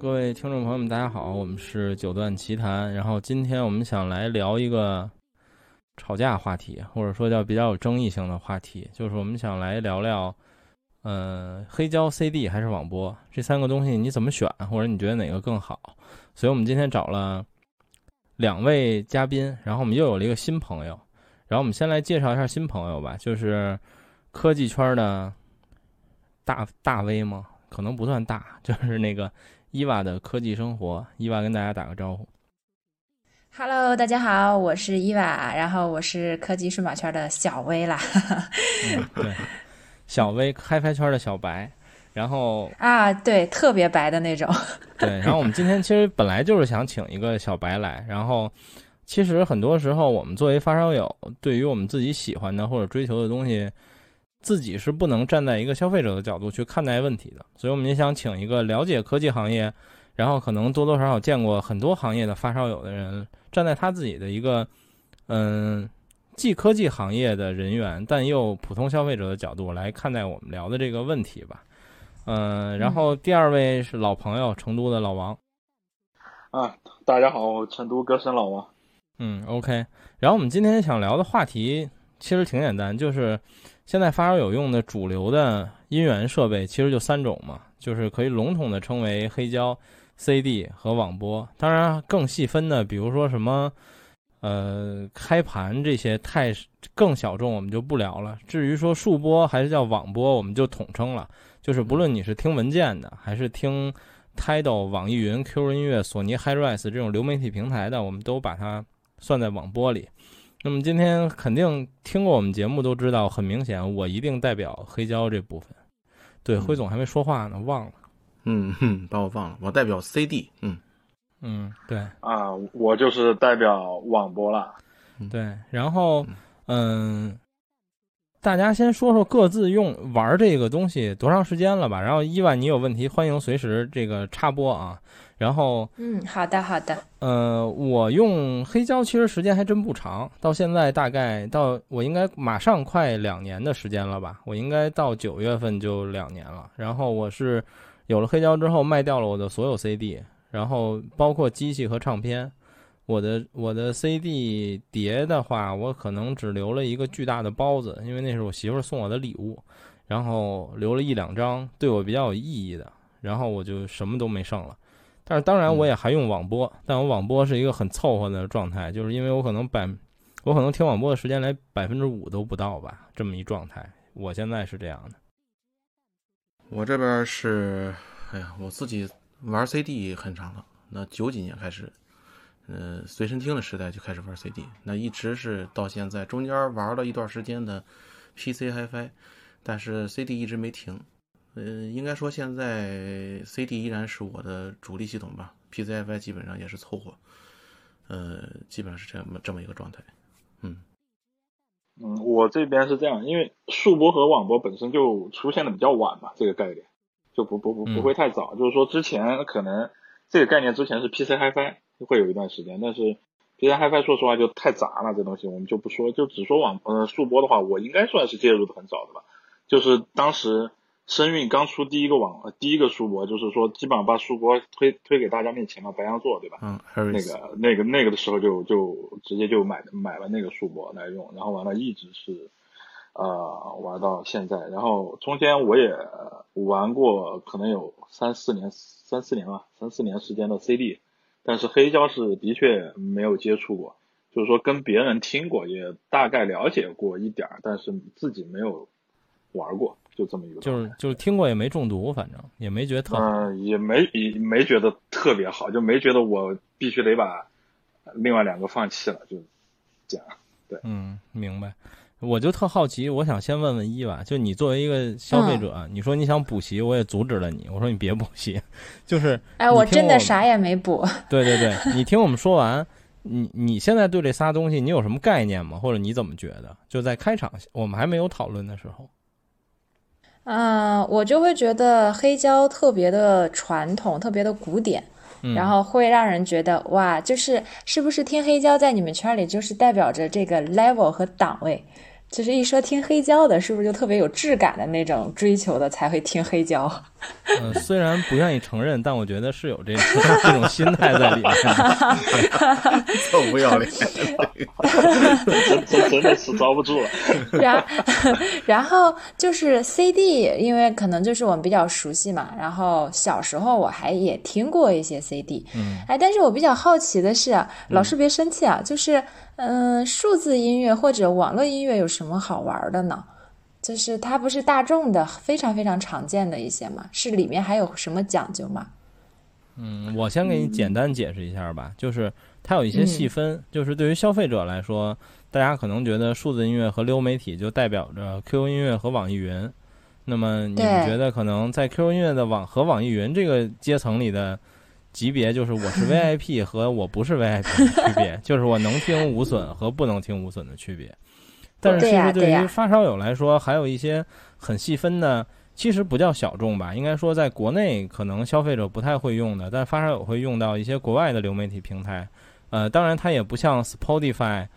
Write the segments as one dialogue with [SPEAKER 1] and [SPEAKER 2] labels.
[SPEAKER 1] 各位听众朋友们，大家好，我们是九段奇谈。然后今天我们想来聊一个吵架话题，或者说叫比较有争议性的话题，就是我们想来聊聊，呃，黑胶 CD 还是网播这三个东西你怎么选，或者你觉得哪个更好？所以我们今天找了两位嘉宾，然后我们又有了一个新朋友。然后我们先来介绍一下新朋友吧，就是科技圈的大大 V 吗？可能不算大，就是那个。伊娃的科技生活，伊娃跟大家打个招呼。
[SPEAKER 2] Hello，大家好，我是伊娃，然后我是科技数码圈的小薇啦。
[SPEAKER 1] 对，小薇，HiFi 圈的小白，然后
[SPEAKER 2] 啊，对，特别白的那种。
[SPEAKER 1] 对，然后我们今天其实本来就是想请一个小白来，然后其实很多时候我们作为发烧友，对于我们自己喜欢的或者追求的东西。自己是不能站在一个消费者的角度去看待问题的，所以我们也想请一个了解科技行业，然后可能多多少少见过很多行业的发烧友的人，站在他自己的一个，嗯，既科技行业的人员，但又普通消费者的角度来看待我们聊的这个问题吧。嗯，然后第二位是老朋友，成都的老王。
[SPEAKER 3] 啊，大家好，成都歌声老王。
[SPEAKER 1] 嗯，OK。然后我们今天想聊的话题其实挺简单，就是。现在发烧友用的主流的音源设备其实就三种嘛，就是可以笼统的称为黑胶、CD 和网播。当然更细分的，比如说什么，呃，开盘这些太更小众，我们就不聊了。至于说数播还是叫网播，我们就统称了。就是不论你是听文件的，还是听 Tidal、网易云、QQ 音乐、索尼 HiRes 这种流媒体平台的，我们都把它算在网播里。那么今天肯定听过我们节目都知道，很明显我一定代表黑胶这部分。对，辉总还没说话呢，忘了。
[SPEAKER 4] 嗯哼，把我忘了，我代表 CD。
[SPEAKER 1] 嗯嗯，对
[SPEAKER 3] 啊，我就是代表网播了。
[SPEAKER 1] 对，然后嗯，大家先说说各自用玩这个东西多长时间了吧？然后伊万，你有问题欢迎随时这个插播啊。然后，
[SPEAKER 2] 嗯，好的，好的。
[SPEAKER 1] 呃，我用黑胶其实时间还真不长，到现在大概到我应该马上快两年的时间了吧？我应该到九月份就两年了。然后我是有了黑胶之后卖掉了我的所有 CD，然后包括机器和唱片。我的我的 CD 碟的话，我可能只留了一个巨大的包子，因为那是我媳妇送我的礼物。然后留了一两张对我比较有意义的，然后我就什么都没剩了。但是当然，我也还用网播，但我网播是一个很凑合的状态，就是因为我可能百，我可能听网播的时间连百分之五都不到吧，这么一状态。我现在是这样的。
[SPEAKER 4] 我这边是，哎呀，我自己玩 CD 很长了，那九几年开始，呃，随身听的时代就开始玩 CD，那一直是到现在，中间玩了一段时间的 PC HiFi，但是 CD 一直没停。嗯，应该说现在 CD 依然是我的主力系统吧，PCFI 基本上也是凑合，呃，基本上是这么这么一个状态。
[SPEAKER 3] 嗯，嗯，我这边是这样，因为数播和网播本身就出现的比较晚嘛，这个概念就不不不不会太早。就是说之前可能这个概念之前是 PC HiFi 会有一段时间，但是 PC HiFi 说实话就太杂了，这东西我们就不说，就只说网呃数播的话，我应该算是介入的很早的吧，就是当时。声韵刚出第一个网，第一个书博，就是说基本上把书博推推给大家面前了，白羊座对吧？
[SPEAKER 4] 嗯，
[SPEAKER 3] 那个那个那个的时候就就直接就买买了那个书博来用，然后完了一直是呃玩到现在，然后中间我也玩过可能有三四年三四年吧三四年时间的 CD，但是黑胶是的确没有接触过，就是说跟别人听过也大概了解过一点儿，但是自己没有玩过。就这么一个，
[SPEAKER 1] 就是就是听过也没中毒，反正也没觉得特，
[SPEAKER 3] 嗯，也没也没觉得特别好，就没觉得我必须得把另外两个放弃了，就这样。对，
[SPEAKER 1] 嗯，明白。我就特好奇，我想先问问一吧，就你作为一个消费者，你说你想补习，我也阻止了你，我说你别补习，就是
[SPEAKER 2] 哎，
[SPEAKER 1] 我
[SPEAKER 2] 真的啥也没补。
[SPEAKER 1] 对对对，你听我们说完，你你现在对这仨东西你有什么概念吗？或者你怎么觉得？就在开场我们还没有讨论的时候。
[SPEAKER 2] 嗯，我就会觉得黑胶特别的传统，特别的古典，然后会让人觉得哇，就是是不是听黑胶在你们圈里就是代表着这个 level 和档位，就是一说听黑胶的，是不是就特别有质感的那种追求的才会听黑胶？
[SPEAKER 1] 嗯，虽然不愿意承认，但我觉得是有这 这种心态在里面。
[SPEAKER 4] 臭不要脸，
[SPEAKER 3] 真真真的是遭不住了。
[SPEAKER 2] 然然后就是 CD，因为可能就是我们比较熟悉嘛。然后小时候我还也听过一些 CD，
[SPEAKER 1] 嗯，
[SPEAKER 2] 哎，但是我比较好奇的是，老师别生气啊，就是嗯，数字音乐或者网络音乐有什么好玩的呢？就是它不是大众的非常非常常见的一些嘛？是里面还有什么讲究吗？
[SPEAKER 1] 嗯，我先给你简单解释一下吧，就是它有一些细分，就是对于消费者来说，大家可能觉得数字音乐和流媒体就代表着 QQ 音乐和网易云，那么你们觉得可能在 QQ 音乐的网和网易云这个阶层里的级别，就是我是 VIP 和我不是 VIP 的区别，就是我能听无损和不能听无损的区别。但是其实对于发烧友来说，还有一些很细分的，其实不叫小众吧，应该说在国内可能消费者不太会用的，但发烧友会用到一些国外的流媒体平台。呃，当然它也不像 Spotify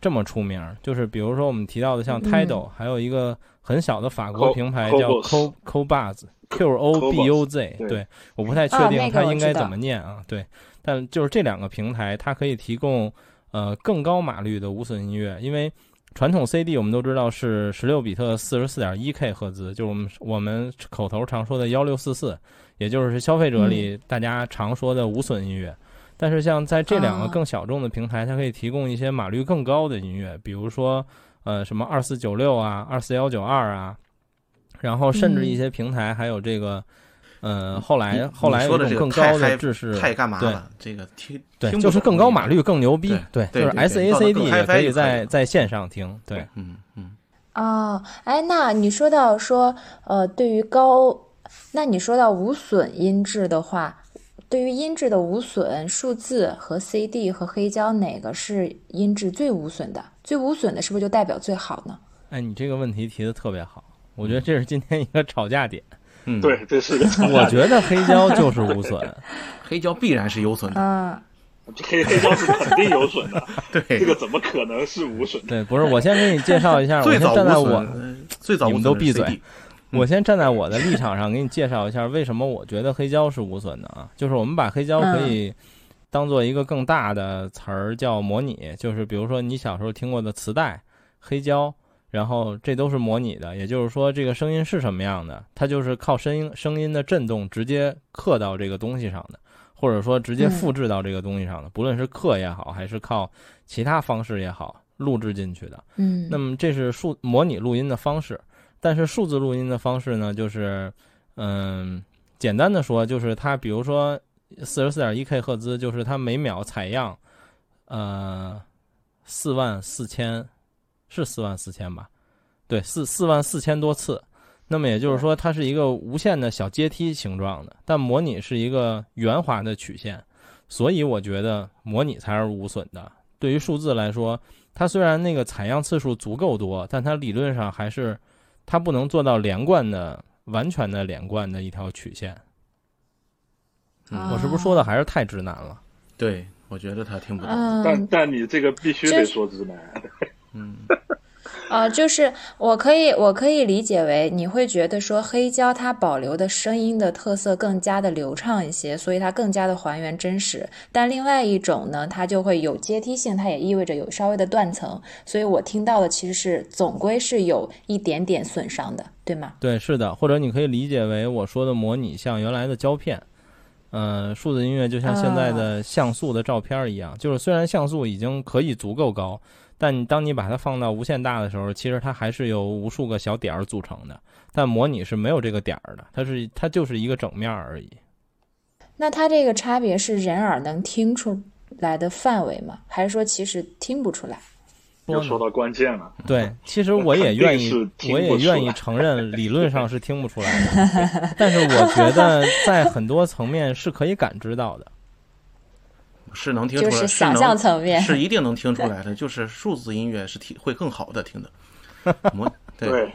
[SPEAKER 1] 这么出名，就是比如说我们提到的像 Tidal，还有一个很小的法国平台叫 Co Co Buzz，Q O B U Z，对，我不太确定它应该怎么念啊，对，但就是这两个平台，它可以提供呃更高码率的无损音乐，因为。传统 CD 我们都知道是十六比特四十四点一 K 赫兹，就是我们我们口头常说的幺六四四，也就是消费者里大家常说的无损音乐。但是像在这两个更小众的平台，它可以提供一些码率更高的音乐，比如说呃什么二四九六啊、二四幺九二啊，然后甚至一些平台还有这个。嗯，后来后来有更高的制式，
[SPEAKER 4] 太干嘛了？这个听
[SPEAKER 1] 对，就是更高码率更牛逼，对，就是 SACD 也可以在在线上听，对，
[SPEAKER 4] 嗯嗯。
[SPEAKER 2] 哦，哎，那你说到说，呃，对于高，那你说到无损音质的话，对于音质的无损，数字和 CD 和黑胶哪个是音质最无损的？最无损的是不是就代表最好呢？
[SPEAKER 1] 哎，你这个问题提的特别好，我觉得这是今天一个 吵架点。
[SPEAKER 4] 嗯，
[SPEAKER 3] 对，这是
[SPEAKER 1] 我觉得黑胶就是无损，
[SPEAKER 4] 黑胶必然是有损的。
[SPEAKER 2] 嗯，
[SPEAKER 3] 黑黑胶是肯定有损的。
[SPEAKER 4] 对，
[SPEAKER 3] 这个怎么可能是无损的？
[SPEAKER 1] 对，不是，我先给你介绍一下，我先站在我
[SPEAKER 4] 最早
[SPEAKER 1] 你们都闭嘴。我先站在我的立场上给你介绍一下为什么我觉得黑胶是无损的啊？就是我们把黑胶可以当做一个更大的词儿叫模拟，就是比如说你小时候听过的磁带、黑胶。然后这都是模拟的，也就是说，这个声音是什么样的，它就是靠声音声音的震动直接刻到这个东西上的，或者说直接复制到这个东西上的，不论是刻也好，还是靠其他方式也好，录制进去的。
[SPEAKER 2] 嗯，
[SPEAKER 1] 那么这是数模拟录音的方式，但是数字录音的方式呢，就是嗯，简单的说，就是它比如说四十四点一 K 赫兹，就是它每秒采样，呃，四万四千。是四万四千吧，对，四四万四千多次。那么也就是说，它是一个无限的小阶梯形状的，但模拟是一个圆滑的曲线，所以我觉得模拟才是无损的。对于数字来说，它虽然那个采样次数足够多，但它理论上还是它不能做到连贯的、完全的连贯的一条曲线。我是不是说的还是太直男了？
[SPEAKER 4] 对，我觉得他听不懂。
[SPEAKER 3] 但但你这个必须得说直男。
[SPEAKER 4] 嗯，
[SPEAKER 2] 啊，就是我可以，我可以理解为你会觉得说黑胶它保留的声音的特色更加的流畅一些，所以它更加的还原真实。但另外一种呢，它就会有阶梯性，它也意味着有稍微的断层，所以我听到的其实是总归是有一点点损伤的，对吗？
[SPEAKER 1] 对，是的，或者你可以理解为我说的模拟像原来的胶片，呃，数字音乐就像现在的像素的照片一样，就是虽然像素已经可以足够高。但当你把它放到无限大的时候，其实它还是由无数个小点儿组成的。但模拟是没有这个点儿的，它是它就是一个整面而已。
[SPEAKER 2] 那它这个差别是人耳能听出来的范围吗？还是说其实听不出来？
[SPEAKER 3] 又说到关键了。
[SPEAKER 1] 对，其实我也愿意，我也愿意承认，理论上是听不出来的。但是我觉得在很多层面是可以感知到的。
[SPEAKER 4] 是能听出来，
[SPEAKER 2] 是想象层面，
[SPEAKER 4] 是一定能听出来的。就是数字音乐是听会更好的听的。
[SPEAKER 3] 对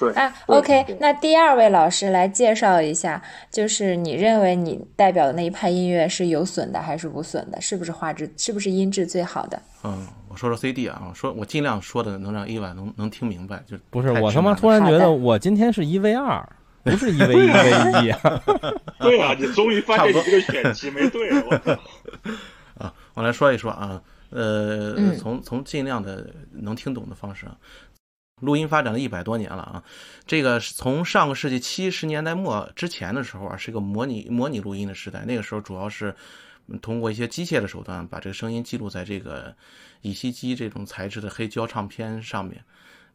[SPEAKER 3] 对。
[SPEAKER 2] 啊，OK，那第二位老师来介绍一下，就是你认为你代表的那一派音乐是有损的还是无损的？是不是画质，是不是音质最好的？
[SPEAKER 4] 嗯，我说说 CD 啊，说我尽量说的能让伊万能能听明白，就
[SPEAKER 1] 不是我他妈突然觉得我今天是一 v 二，不是一 v 一 v 一啊。
[SPEAKER 3] 对啊，你终于发现你这个选题没对。
[SPEAKER 4] 啊，我来说一说啊，呃，从从尽量的能听懂的方式啊。录音发展了一百多年了啊，这个从上个世纪七十年代末之前的时候啊，是一个模拟模拟录音的时代。那个时候主要是通过一些机械的手段，把这个声音记录在这个乙烯基这种材质的黑胶唱片上面。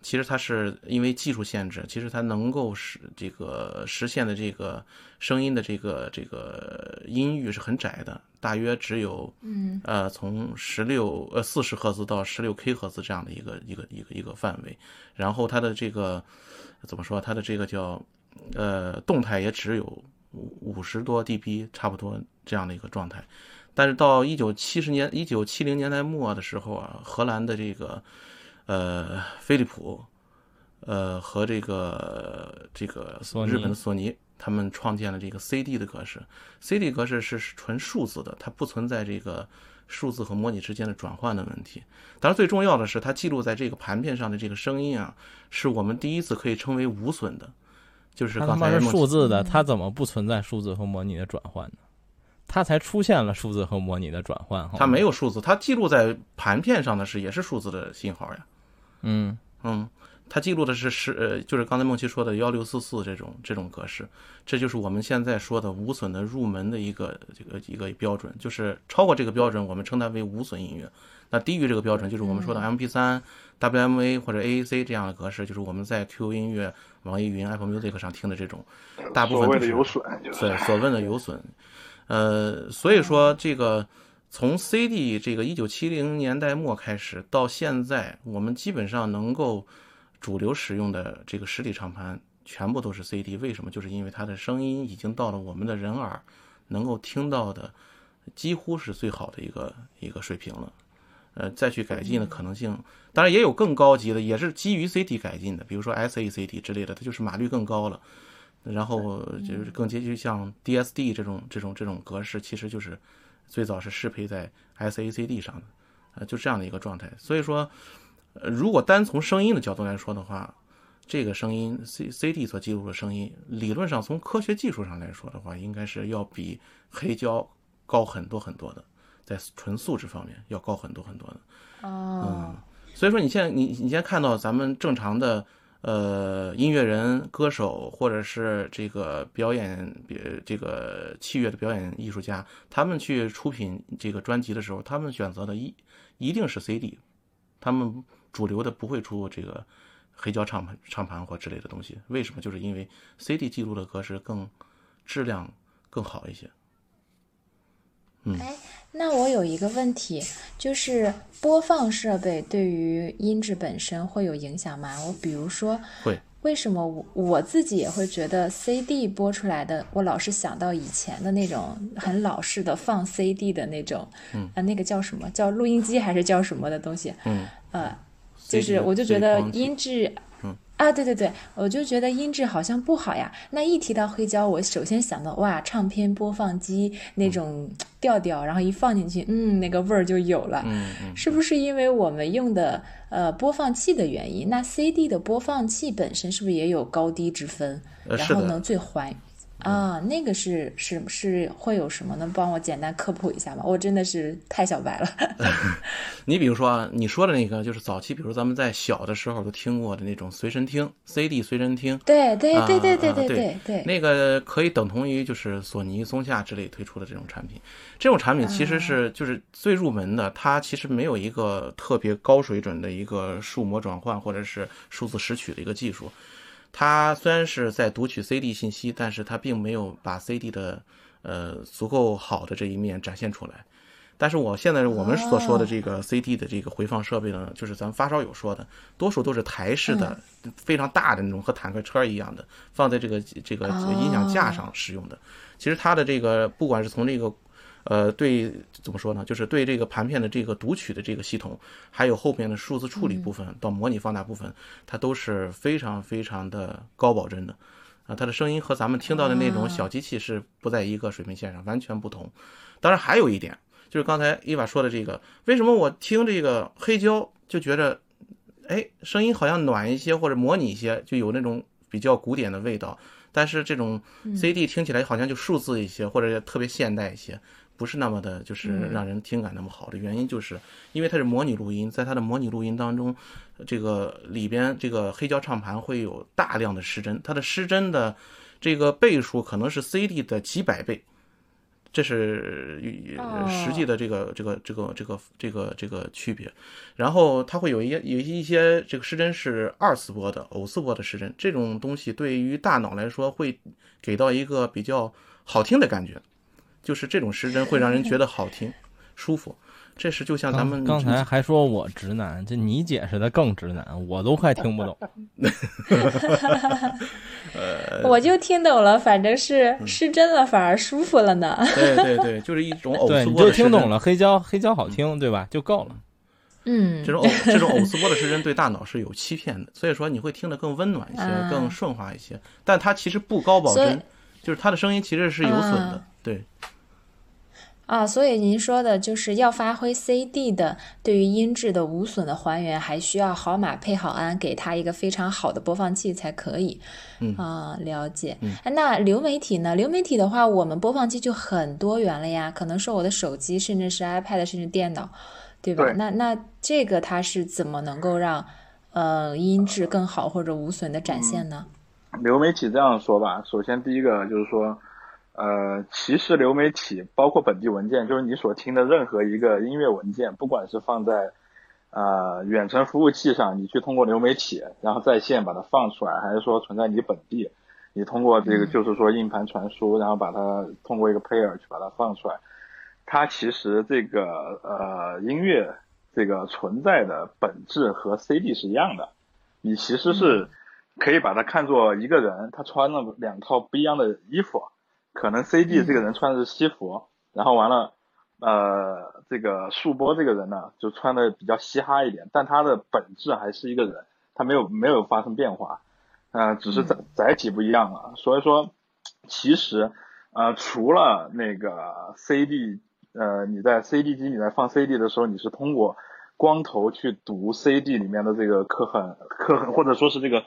[SPEAKER 4] 其实它是因为技术限制，其实它能够实这个实现的这个声音的这个这个音域是很窄的，大约只有
[SPEAKER 2] 嗯
[SPEAKER 4] 呃从十六呃四十赫兹到十六 K 赫兹这样的一个一个一个一个范围，然后它的这个怎么说？它的这个叫呃动态也只有五五十多 dB，差不多这样的一个状态。但是到一九七十年一九七零年代末的时候啊，荷兰的这个。呃，飞利浦，呃，和这个这个日本的索尼，他们创建了这个 CD 的格式。CD 格式是纯数字的，它不存在这个数字和模拟之间的转换的问题。当然，最重要的是，它记录在这个盘片上的这个声音啊，是我们第一次可以称为无损的。就是刚才
[SPEAKER 1] 是数字的，它怎么不存在数字和模拟的转换呢？它才出现了数字和模拟的转换。
[SPEAKER 4] 它没有数字，它记录在盘片上的是也是数字的信号呀。
[SPEAKER 1] 嗯
[SPEAKER 4] 嗯，它记录的是是呃，就是刚才梦琪说的幺六四四这种这种格式，这就是我们现在说的无损的入门的一个这个一个标准，就是超过这个标准，我们称它为无损音乐。那低于这个标准，就是我们说的 M P 三、W M A 或者 A A C 这样的格式，就是我们在 Q Q 音乐、网易云、Apple Music 上听的这种，大部分都是
[SPEAKER 3] 有损，
[SPEAKER 4] 对所谓的有损。呃，所以说这个。从 CD 这个一九七零年代末开始到现在，我们基本上能够主流使用的这个实体唱盘全部都是 CD。为什么？就是因为它的声音已经到了我们的人耳能够听到的几乎是最好的一个一个水平了。呃，再去改进的可能性，当然也有更高级的，也是基于 CD 改进的，比如说 SACD 之类的，它就是码率更高了，然后就是更接近像 DSD 这种这种这种格式，其实就是。最早是适配在 SACD 上的，呃，就这样的一个状态。所以说，呃，如果单从声音的角度来说的话，这个声音 C CD 所记录的声音，理论上从科学技术上来说的话，应该是要比黑胶高很多很多的，在纯素质方面要高很多很多的。
[SPEAKER 2] 哦，
[SPEAKER 4] 嗯，所以说你现在你你现在看到咱们正常的。呃，音乐人、歌手，或者是这个表演别，这个器乐的表演艺术家，他们去出品这个专辑的时候，他们选择的一一定是 CD，他们主流的不会出这个黑胶唱盘、唱盘或之类的东西。为什么？就是因为 CD 记录的格式更质量更好一些。嗯。
[SPEAKER 2] 那我有一个问题，就是播放设备对于音质本身会有影响吗？我比如说，
[SPEAKER 4] 会，
[SPEAKER 2] 为什么我我自己也会觉得 CD 播出来的，我老是想到以前的那种很老式的放 CD 的那种，
[SPEAKER 4] 嗯，
[SPEAKER 2] 那个叫什么叫录音机还是叫什么的东西？
[SPEAKER 4] 嗯，
[SPEAKER 2] 呃，就是我就觉得音质。啊，对对对，我就觉得音质好像不好呀。那一提到黑胶，我首先想到哇，唱片播放机那种调调，然后一放进去，嗯，那个味儿就有了。
[SPEAKER 4] 嗯嗯，
[SPEAKER 2] 是不是因为我们用的呃播放器的原因？那 CD 的播放器本身是不是也有高低之分？然后呢，最还。啊，那个是是是会有什么？能帮我简单科普一下吗？我真的是太小白了。
[SPEAKER 4] 你比如说啊，你说的那个就是早期，比如咱们在小的时候都听过的那种随身听，CD 随身听。
[SPEAKER 2] 对对对对对
[SPEAKER 4] 对
[SPEAKER 2] 对对。
[SPEAKER 4] 那个可以等同于就是索尼、松下之类推出的这种产品。这种产品其实是就是最入门的，它其实没有一个特别高水准的一个数模转换或者是数字拾取的一个技术。它虽然是在读取 CD 信息，但是它并没有把 CD 的呃足够好的这一面展现出来。但是我现在我们所说的这个 CD 的这个回放设备呢，就是咱们发烧友说的，多数都是台式的，非常大的那种，和坦克车一样的，放在这个这个音响架上使用的。其实它的这个不管是从这个。呃，对，怎么说呢？就是对这个盘片的这个读取的这个系统，还有后面的数字处理部分到模拟放大部分，它都是非常非常的高保真的，啊，它的声音和咱们听到的那种小机器是不在一个水平线上，完全不同。当然还有一点，就是刚才伊娃说的这个，为什么我听这个黑胶就觉得，哎，声音好像暖一些或者模拟一些，就有那种比较古典的味道。但是这种 CD 听起来好像就数字一些，或者特别现代一些，不是那么的，就是让人听感那么好的原因，就是因为它是模拟录音，在它的模拟录音当中，这个里边这个黑胶唱盘会有大量的失真，它的失真的这个倍数可能是 CD 的几百倍。这是实际的这个这个这个这个这个这个区别，然后它会有一些有一些这个失真是二次波的偶次波的失真，这种东西对于大脑来说会给到一个比较好听的感觉，就是这种失真会让人觉得好听舒服。这是就像咱们
[SPEAKER 1] 刚才还说我直男，这你解释的更直男，我都快听不懂。
[SPEAKER 2] 我就听懂了，反正是失真了反而舒服了呢。
[SPEAKER 4] 对对对，就是一种 偶
[SPEAKER 1] 对，你就听懂了黑胶黑胶好听，对吧？就够了。
[SPEAKER 2] 嗯，
[SPEAKER 4] 这种偶这种偶斯波的失真对大脑是有欺骗的，所以说你会听得更温暖一些，更顺滑一些。但它其实不高保真，就是它的声音其实是有损的。对。
[SPEAKER 2] 啊，所以您说的就是要发挥 CD 的对于音质的无损的还原，还需要好马配好鞍，给它一个非常好的播放器才可以。
[SPEAKER 4] 嗯
[SPEAKER 2] 啊，了解。哎，那流媒体呢？流媒体的话，我们播放器就很多元了呀，可能是我的手机，甚至是 iPad，甚至电脑，对吧？那那这个它是怎么能够让呃音质更好或者无损的展现呢？
[SPEAKER 3] 流媒体这样说吧，首先第一个就是说。呃，其实流媒体包括本地文件，就是你所听的任何一个音乐文件，不管是放在呃远程服务器上，你去通过流媒体然后在线把它放出来，还是说存在你本地，你通过这个就是说硬盘传输，然后把它通过一个 player 去把它放出来，它其实这个呃音乐这个存在的本质和 CD 是一样的，你其实是可以把它看作一个人，他穿了两套不一样的衣服。可能 CD 这个人穿的是西服，然后完了，呃，这个树波这个人呢，就穿的比较嘻哈一点，但他的本质还是一个人，他没有没有发生变化，嗯，只是载载体不一样了。所以说，其实，呃，除了那个 CD，呃，你在 CD 机你在放 CD 的时候，你是通过光头去读 CD 里面的这个刻痕刻痕，或者说是这个，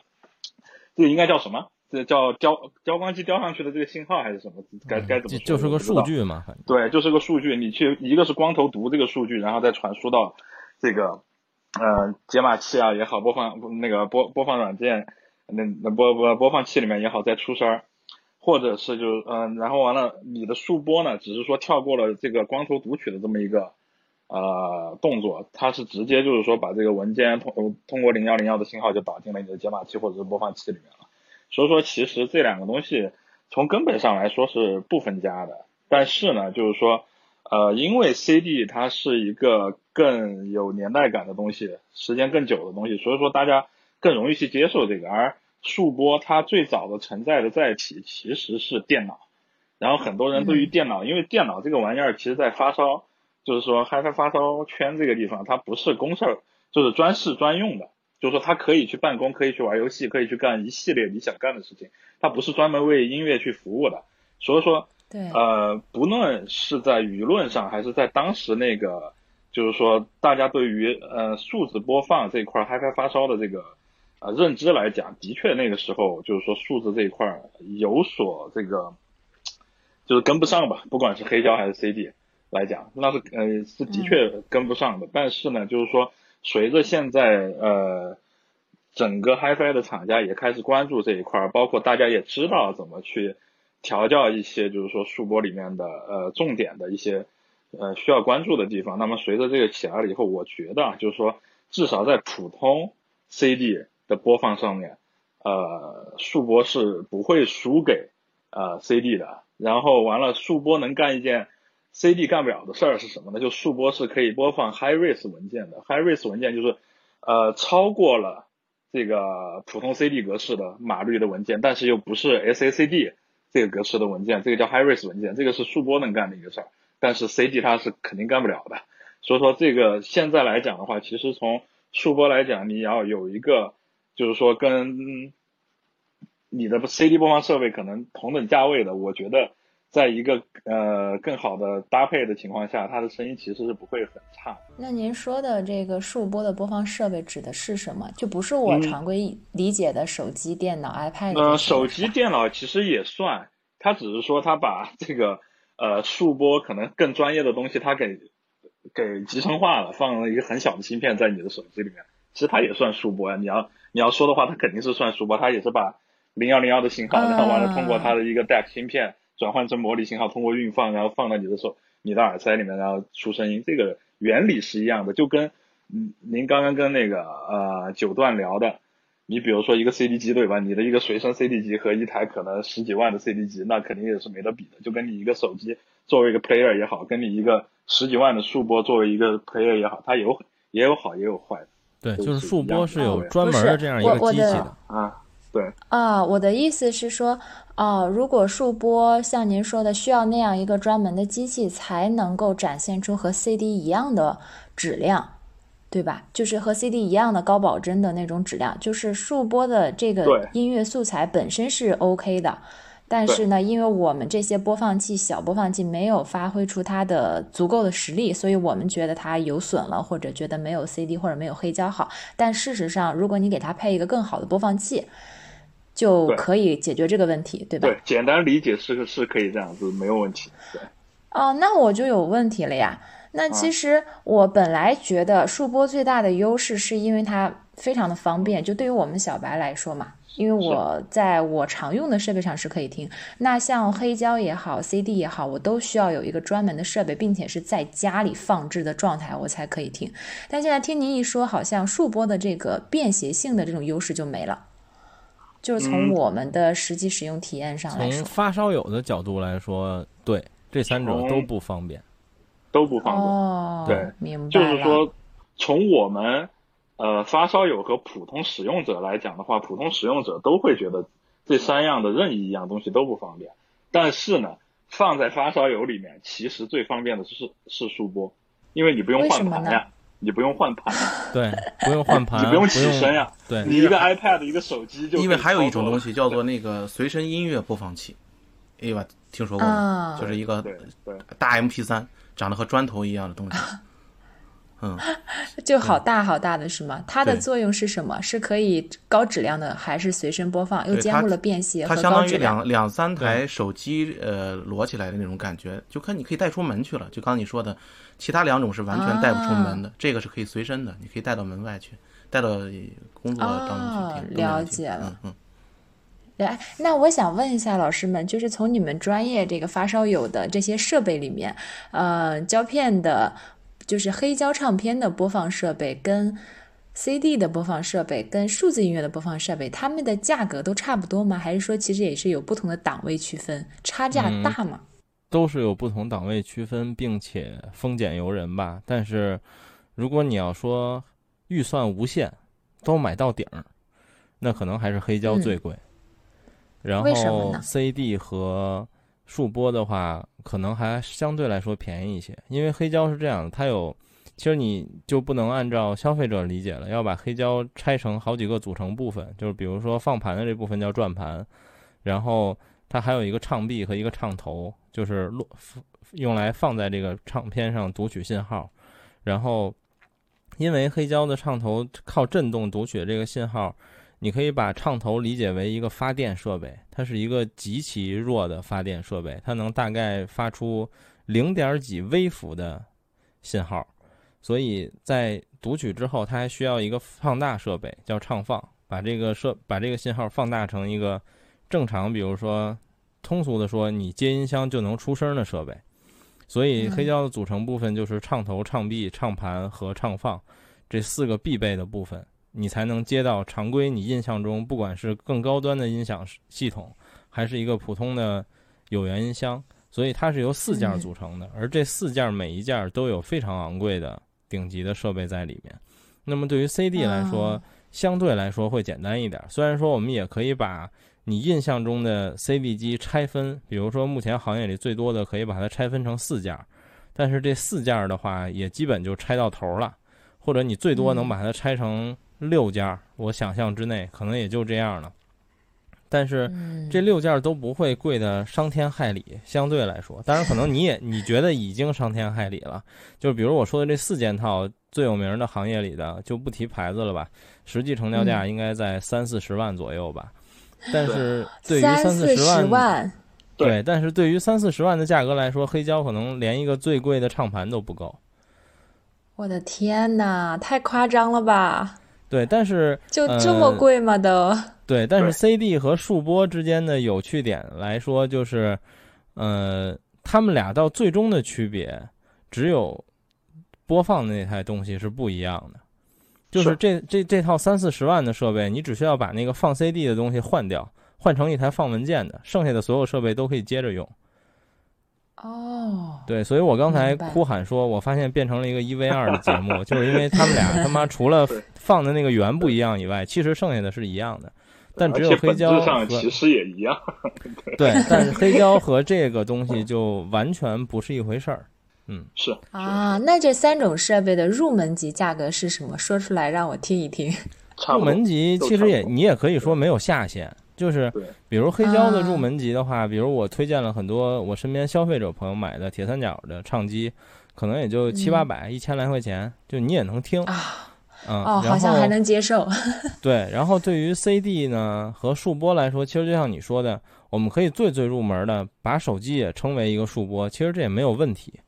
[SPEAKER 3] 这个应该叫什么？这叫交交光机交上去的这个信号还是什么？该该怎么？
[SPEAKER 1] 就是个数据嘛，
[SPEAKER 3] 对，就是个数据。你去一个是光头读这个数据，然后再传输到这个呃解码器啊也好，播放那个播播放软件那那播播播放器里面也好再出声儿，或者是就嗯，然后完了你的数播呢，只是说跳过了这个光头读取的这么一个呃动作，它是直接就是说把这个文件通通过零幺零幺的信号就导进了你的解码器或者是播放器里面了。所以说，其实这两个东西从根本上来说是不分家的。但是呢，就是说，呃，因为 CD 它是一个更有年代感的东西，时间更久的东西，所以说大家更容易去接受这个。而数播它最早的存在的载体其实是电脑，然后很多人对于电脑，因为电脑这个玩意儿，其实在发烧，就是说 HiFi 发烧圈这个地方，它不是公事儿，就是专事专用的。就是说，他可以去办公，可以去玩游戏，可以去干一系列你想干的事情。他不是专门为音乐去服务的。所以说，
[SPEAKER 2] 对，
[SPEAKER 3] 呃，不论是在舆论上，还是在当时那个，就是说，大家对于呃数字播放这一块 HiFi 发烧的这个呃认知来讲，的确那个时候就是说数字这一块有所这个，就是跟不上吧。不管是黑胶还是 CD 来讲，那是呃是的确跟不上的。但是呢，就是说。随着现在呃整个 HiFi 的厂家也开始关注这一块，包括大家也知道怎么去调教一些，就是说数播里面的呃重点的一些呃需要关注的地方。那么随着这个起来了以后，我觉得就是说至少在普通 CD 的播放上面，呃数播是不会输给呃 CD 的。然后完了，数播能干一件。CD 干不了的事儿是什么呢？就数播是可以播放 High Res 文件的。High Res 文件就是，呃，超过了这个普通 CD 格式的码率的文件，但是又不是 SACD 这个格式的文件，这个叫 High Res 文件，这个是数播能干的一个事儿，但是 CD 它是肯定干不了的。所以说这个现在来讲的话，其实从数播来讲，你要有一个就是说跟你的 CD 播放设备可能同等价位的，我觉得。在一个呃更好的搭配的情况下，它的声音其实是不会很差。
[SPEAKER 2] 那您说的这个数播的播放设备指的是什么？就不是我常规理解的手机、电脑、iPad。
[SPEAKER 3] 呃，手机、电脑其实也算，它只是说它把这个呃数播可能更专业的东西，它给给集成化了，放了一个很小的芯片在你的手机里面。其实它也算数播呀。你要你要说的话，它肯定是算数播，它也是把零幺零幺的信号，然后完了通过它的一个 DAC 芯片。转换成模拟信号，通过运放，然后放到你的手、你的耳塞里面，然后出声音。这个原理是一样的，就跟嗯您刚刚跟那个呃九段聊的，你比如说一个 CD 机对吧？你的一个随身 CD 机和一台可能十几万的 CD 机，那肯定也是没得比的。就跟你一个手机作为一个 player 也好，跟你一个十几万的数播作为一个 player 也好，它有也有好也有坏的。
[SPEAKER 1] 对，就是数播是有专门的这样一个机器的
[SPEAKER 3] 啊。对
[SPEAKER 2] 啊，我的意思是说，哦，如果数播像您说的，需要那样一个专门的机器才能够展现出和 CD 一样的质量，对吧？就是和 CD 一样的高保真的那种质量。就是数播的这个音乐素材本身是 OK 的，但是呢，因为我们这些播放器小播放器没有发挥出它的足够的实力，所以我们觉得它有损了，或者觉得没有 CD 或者没有黑胶好。但事实上，如果你给它配一个更好的播放器，就可以解决这个问题，对吧？
[SPEAKER 3] 对，简单理解是是可以这样子，没有问题。对。
[SPEAKER 2] 哦，那我就有问题了呀。那其实我本来觉得数播最大的优势是因为它非常的方便，就对于我们小白来说嘛，因为我在我常用的设备上是可以听。那像黑胶也好，CD 也好，我都需要有一个专门的设备，并且是在家里放置的状态，我才可以听。但现在听您一说，好像数播的这个便携性的这种优势就没了。就是从我们的实际使用体验上来说，
[SPEAKER 1] 从发烧友的角度来说，对这三者都不方便，
[SPEAKER 3] 都不方便。
[SPEAKER 2] 哦，
[SPEAKER 3] 对，
[SPEAKER 2] 明白
[SPEAKER 3] 就是说，从我们呃发烧友和普通使用者来讲的话，普通使用者都会觉得这三样的任意一样东西都不方便。但是呢，放在发烧友里面，其实最方便的是是数播，因为你不用换盘呀。你不用换盘，
[SPEAKER 1] 对，不用换盘，
[SPEAKER 3] 你不用起身呀，
[SPEAKER 1] 对，
[SPEAKER 3] 你一个 iPad 一个手机就。
[SPEAKER 4] 因为还有一种东西叫做那个随身音乐播放器，哎吧，听说过吗？就是一个大 MP 三，长得和砖头一样的东西。嗯，
[SPEAKER 2] 就好大好大的是吗？它的作用是什么？是可以高质量的，还是随身播放？又兼顾了便携
[SPEAKER 4] 和它相当于两两三台手机呃摞起来的那种感觉，就看你可以带出门去了。就刚你说的，其他两种是完全带不出门的，这个是可以随身的，你可以带到门外去，带到工作当中去听。
[SPEAKER 2] 了解了，
[SPEAKER 4] 嗯。
[SPEAKER 2] 哎，那我想问一下老师们，就是从你们专业这个发烧友的这些设备里面，呃，胶片的。就是黑胶唱片的播放设备跟 CD 的播放设备跟数字音乐的播放设备，它们的价格都差不多吗？还是说其实也是有不同的档位区分，差价大吗？
[SPEAKER 1] 都是有不同档位区分，并且丰俭由人吧。但是如果你要说预算无限，都买到顶儿，那可能还是黑胶最贵。然后 CD 和数播的话，可能还相对来说便宜一些，因为黑胶是这样的，它有，其实你就不能按照消费者理解了，要把黑胶拆成好几个组成部分，就是比如说放盘的这部分叫转盘，然后它还有一个唱臂和一个唱头，就是落用来放在这个唱片上读取信号，然后因为黑胶的唱头靠振动读取这个信号。你可以把唱头理解为一个发电设备，它是一个极其弱的发电设备，它能大概发出零点几微伏的信号，所以在读取之后，它还需要一个放大设备，叫唱放，把这个设把这个信号放大成一个正常，比如说通俗的说，你接音箱就能出声的设备。所以黑胶的组成部分就是唱头、唱臂、唱盘和唱放这四个必备的部分。你才能接到常规你印象中，不管是更高端的音响系统，还是一个普通的有源音箱，所以它是由四件组成的，而这四件每一件都有非常昂贵的顶级的设备在里面。那么对于 CD 来说，相对来说会简单一点。虽然说我们也可以把你印象中的 CD 机拆分，比如说目前行业里最多的可以把它拆分成四件，但是这四件的话也基本就拆到头了，或者你最多能把它拆成。六件，我想象之内可能也就这样了。但是这六件都不会贵的伤天害理，相对来说，当然可能你也你觉得已经伤天害理了，就是比如我说的这四件套最有名的行业里的，就不提牌子了吧，实际成交价应该在三四十万左右吧，但是对于三
[SPEAKER 2] 四
[SPEAKER 1] 十
[SPEAKER 2] 万，
[SPEAKER 1] 对，但是对于三四十万的价格来说，黑胶可能连一个最贵的唱盘都不够。
[SPEAKER 2] 我的天哪，太夸张了吧！
[SPEAKER 1] 对，但是
[SPEAKER 2] 就这么贵吗？都
[SPEAKER 1] 对，但是 CD 和数播之间的有趣点来说，就是，呃，他们俩到最终的区别，只有播放的那台东西是不一样的。就是这这这套三四十万的设备，你只需要把那个放 CD 的东西换掉，换成一台放文件的，剩下的所有设备都可以接着用。
[SPEAKER 2] 哦，
[SPEAKER 1] 对，所以我刚才哭喊说，我发现变成了一个一 v 二的 节目，就是因为他们俩 他妈除了放的那个圆不一样以外，其实剩下的是一样的，但只有黑胶
[SPEAKER 3] 上其实也一样。
[SPEAKER 1] 对，但是黑胶和这个东西就完全不是一回事儿。嗯，
[SPEAKER 3] 是
[SPEAKER 2] 啊，那这三种设备的入门级价格是什么？说出来让我听一听。
[SPEAKER 1] 入门级其实也你也可以说没有下限。就是，比如黑胶的入门级的话，比如我推荐了很多我身边消费者朋友买的铁三角的唱机，可能也就七八百、一千来块钱，就你也能听
[SPEAKER 2] 啊。
[SPEAKER 1] 嗯，
[SPEAKER 2] 哦，好像还能接受。
[SPEAKER 1] 对，然后对于 CD 呢和数播来说，其实就像你说的，我们可以最最入门的把手机也称为一个数播，其实这也没有问题。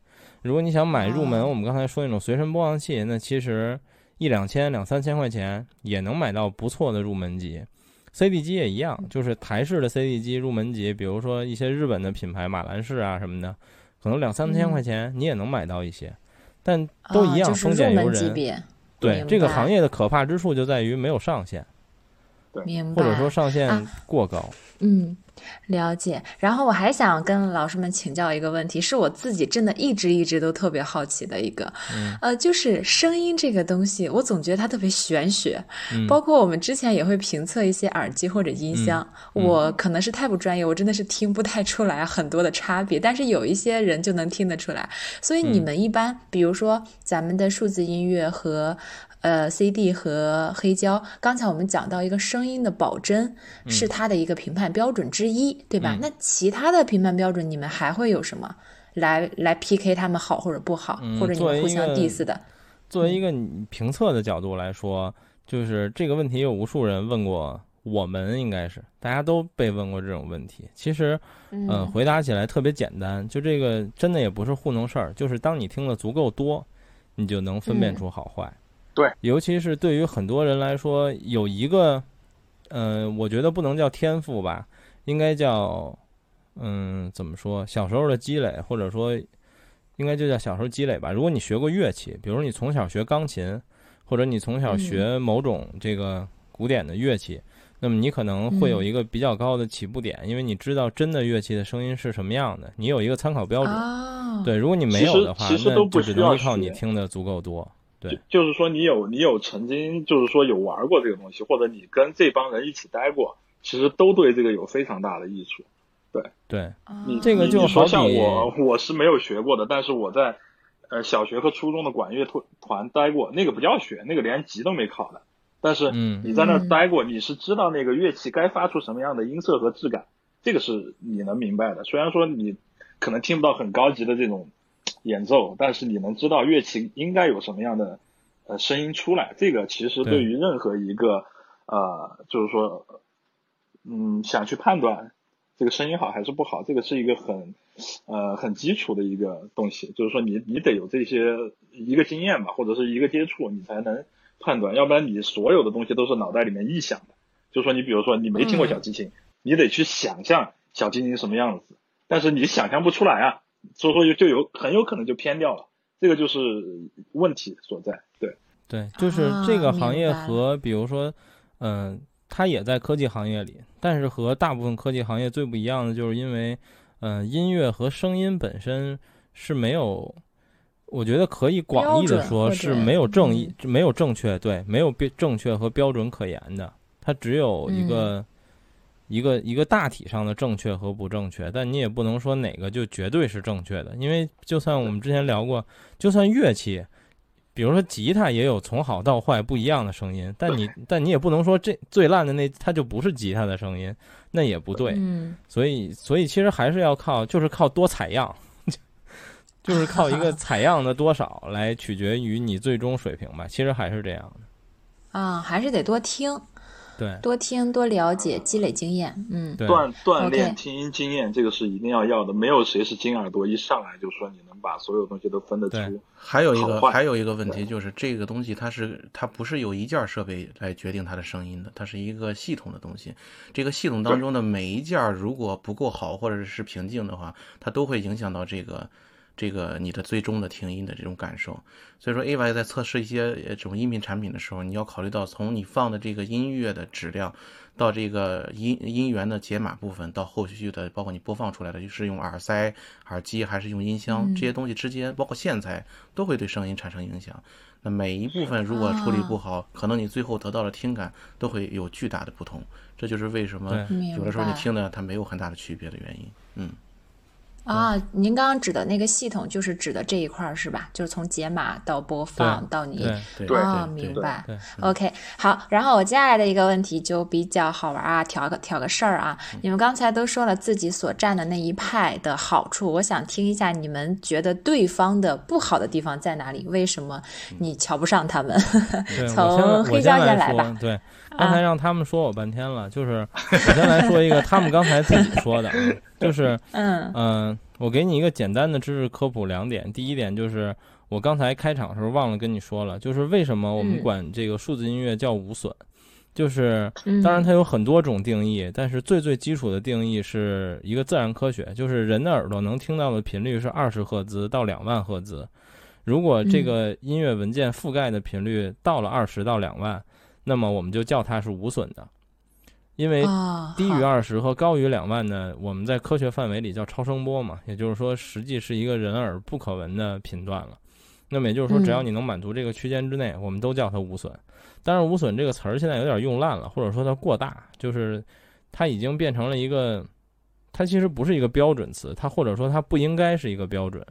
[SPEAKER 1] 如果你想买入门，我们刚才说那种随身播放器，那其实一两千、两三千块钱也能买到不错的入门级。CD 机也一样，就是台式的 CD 机入门级，比如说一些日本的品牌马兰士啊什么的，可能两三千块钱你也能买到一些，但都一样，风险由人。对这个行业的可怕之处就在于没有上限？或者说上限过高。
[SPEAKER 2] 嗯。了解，然后我还想跟老师们请教一个问题，是我自己真的一直一直都特别好奇的一个，呃，就是声音这个东西，我总觉得它特别玄学，包括我们之前也会评测一些耳机或者音箱，我可能是太不专业，我真的是听不太出来很多的差别，但是有一些人就能听得出来，所以你们一般，比如说咱们的数字音乐和。呃，CD 和黑胶，刚才我们讲到一个声音的保真，是它的一个评判标准之一，对吧？那其他的评判标准，你们还会有什么来来 PK 他们好或者不好，或者你们互相 diss 的？
[SPEAKER 1] 作为一个评测的角度来说，就是这个问题有无数人问过我们，应该是大家都被问过这种问题。其实，嗯，回答起来特别简单，就这个真的也不是糊弄事儿，就是当你听的足够多，你就能分辨出好坏。
[SPEAKER 3] 对，
[SPEAKER 1] 尤其是对于很多人来说，有一个，嗯，我觉得不能叫天赋吧，应该叫，嗯，怎么说？小时候的积累，或者说，应该就叫小时候积累吧。如果你学过乐器，比如你从小学钢琴，或者你从小学某种这个古典的乐器，那么你可能会有一个比较高的起步点，因为你知道真的乐器的声音是什么样的，你有一个参考标准。对，如果你没有的话，那就只能依靠你听的足够多。
[SPEAKER 3] 就就是说，你有你有曾经就是说有玩过这个东西，或者你跟这帮人一起待过，其实都对这个有非常大的益处。对
[SPEAKER 1] 对，
[SPEAKER 3] 你
[SPEAKER 1] 这个就
[SPEAKER 3] 说像我我是没有学过的，但是我在呃小学和初中的管乐团团待过，那个不叫学，那个连级都没考的。但是你在那儿待过，你是知道那个乐器该发出什么样的音色和质感，这个是你能明白的。虽然说你可能听不到很高级的这种。演奏，但是你能知道乐器应该有什么样的呃声音出来，这个其实对于任何一个呃，就是说，嗯，想去判断这个声音好还是不好，这个是一个很呃很基础的一个东西，就是说你你得有这些一个经验吧，或者是一个接触，你才能判断，要不然你所有的东西都是脑袋里面臆想的，就是说你比如说你没听过小提琴，你得去想象小提琴什么样子，但是你想象不出来啊。所以说就就有很有可能就偏掉了，这个就是问题所在。对
[SPEAKER 1] 对，就是这个行业和比如说，嗯，它也在科技行业里，但是和大部分科技行业最不一样的，就是因为，嗯，音乐和声音本身是没有，我觉得可以广义的说是没有正义、没有正确，对，没有标正确和标准可言的，它只有一个。一个一个大体上的正确和不正确，但你也不能说哪个就绝对是正确的，因为就算我们之前聊过，就算乐器比如说吉他也有从好到坏不一样的声音，但你 但你也不能说这最烂的那它就不是吉他的声音，那也不对。
[SPEAKER 2] 嗯，
[SPEAKER 1] 所以所以其实还是要靠就是靠多采样，就是靠一个 采样的多少来取决于你最终水平吧。其实还是这样的。
[SPEAKER 2] 啊，还是得多听。
[SPEAKER 1] 对，
[SPEAKER 2] 多听多了解，积累经验。嗯，
[SPEAKER 3] 锻锻炼听音经验，这个是一定要要的。没有谁是金耳朵，一上来就说你能把所有东西都分得出。
[SPEAKER 4] 还有一个还有一个问题就是，这个东西它是它不是有一件设备来决定它的声音的，它是一个系统的东西。这个系统当中的每一件如果不够好或者是平静的话，它都会影响到这个。这个你的最终的听音的这种感受，所以说 A Y 在测试一些这种音频产品的时候，你要考虑到从你放的这个音乐的质量，到这个音音源的解码部分，到后续的包括你播放出来的就是用耳塞、耳机还是用音箱这些东西之间，包括线材都会对声音产生影响。那每一部分如果处理不好，可能你最后得到的听感都会有巨大的不同。这就是为什么有的时候你听的它没有很大的区别的原因。嗯。
[SPEAKER 2] 啊，您刚刚指的那个系统就是指的这一块儿是吧？就是从解码到播放到你啊，明白。OK，好。然后我接下来的一个问题就比较好玩啊，挑个挑个事儿啊。你们刚才都说了自己所站的那一派的好处，我想听一下你们觉得对方的不好的地方在哪里？为什么你瞧不上他们？从黑胶先
[SPEAKER 1] 来
[SPEAKER 2] 吧。
[SPEAKER 1] 对，刚才让他们说我半天了，就是我先来说一个他们刚才自己说的。就是，嗯嗯，我给你一个简单的知识科普两点。第一点就是，我刚才开场的时候忘了跟你说了，就是为什么我们管这个数字音乐叫无损？就是，当然它有很多种定义，但是最最基础的定义是一个自然科学，就是人的耳朵能听到的频率是二十赫兹到两万赫兹。如果这个音乐文件覆盖的频率到了二十到两万，那么我们就叫它是无损的。因为低于二十和高于两万呢，我们在科学范围里叫超声波嘛，也就是说，实际是一个人耳不可闻的频段了。那么也就是说，只要你能满足这个区间之内，我们都叫它无损。但是“无损”这个词儿现在有点用烂了，或者说它过大，就是它已经变成了一个，它其实不是一个标准词，它或者说它不应该是一个标准。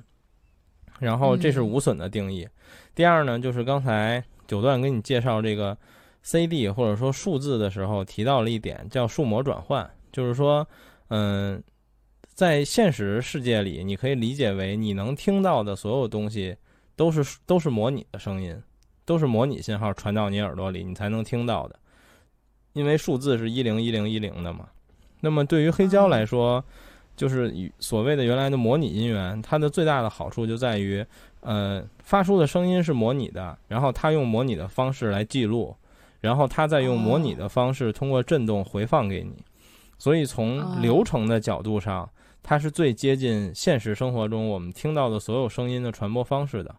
[SPEAKER 1] 然后这是无损的定义。第二呢，就是刚才九段给你介绍这个。CD 或者说数字的时候提到了一点，叫数模转换，就是说，嗯，在现实世界里，你可以理解为你能听到的所有东西都是都是模拟的声音，都是模拟信号传到你耳朵里，你才能听到的。因为数字是一零一零一零的嘛。那么对于黑胶来说，就是所谓的原来的模拟音源，它的最大的好处就在于，呃，发出的声音是模拟的，然后它用模拟的方式来记录。然后它再用模拟的方式通过震动回放给你，所以从流程的角度上，它是最接近现实生活中我们听到的所有声音的传播方式的。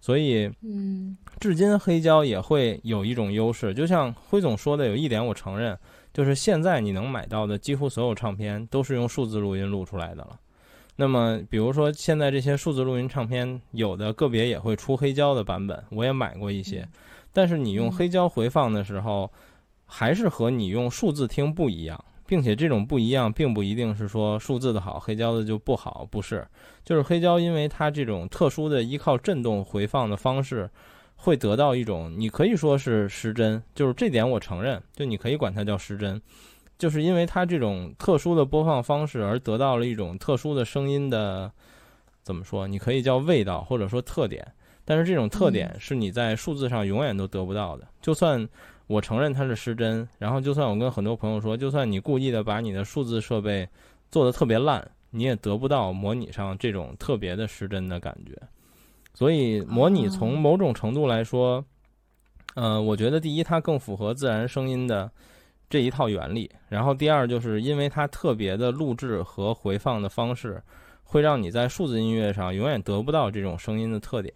[SPEAKER 1] 所以，
[SPEAKER 2] 嗯，
[SPEAKER 1] 至今黑胶也会有一种优势。就像辉总说的，有一点我承认，就是现在你能买到的几乎所有唱片都是用数字录音录出来的了。那么，比如说现在这些数字录音唱片，有的个别也会出黑胶的版本，我也买过一些。但是你用黑胶回放的时候，还是和你用数字听不一样，并且这种不一样并不一定是说数字的好，黑胶的就不好，不是，就是黑胶因为它这种特殊的依靠震动回放的方式，会得到一种你可以说是失真，就是这点我承认，就你可以管它叫失真，就是因为它这种特殊的播放方式而得到了一种特殊的声音的，怎么说？你可以叫味道或者说特点。但是这种特点是你在数字上永远都得不到的。就算我承认它是失真，然后就算我跟很多朋友说，就算你故意的把你的数字设备做的特别烂，你也得不到模拟上这种特别的失真的感觉。所以模拟从某种程度来说，呃，我觉得第一它更符合自然声音的这一套原理，然后第二就是因为它特别的录制和回放的方式，会让你在数字音乐上永远得不到这种声音的特点。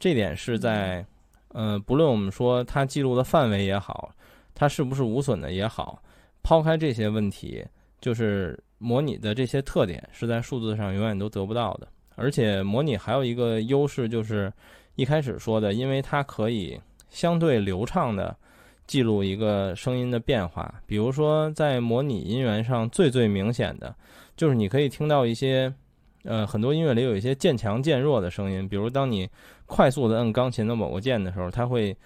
[SPEAKER 1] 这点是在，呃，不论我们说它记录的范围也好，它是不是无损的也好，抛开这些问题，就是模拟的这些特点是在数字上永远都得不到的。而且模拟还有一个优势，就是一开始说的，因为它可以相对流畅的记录一个声音的变化。比如说在模拟音源上最最明显的，就是你可以听到一些。呃，很多音乐里有一些渐强渐弱的声音，比如当你快速的摁钢琴的某个键的时候，它会，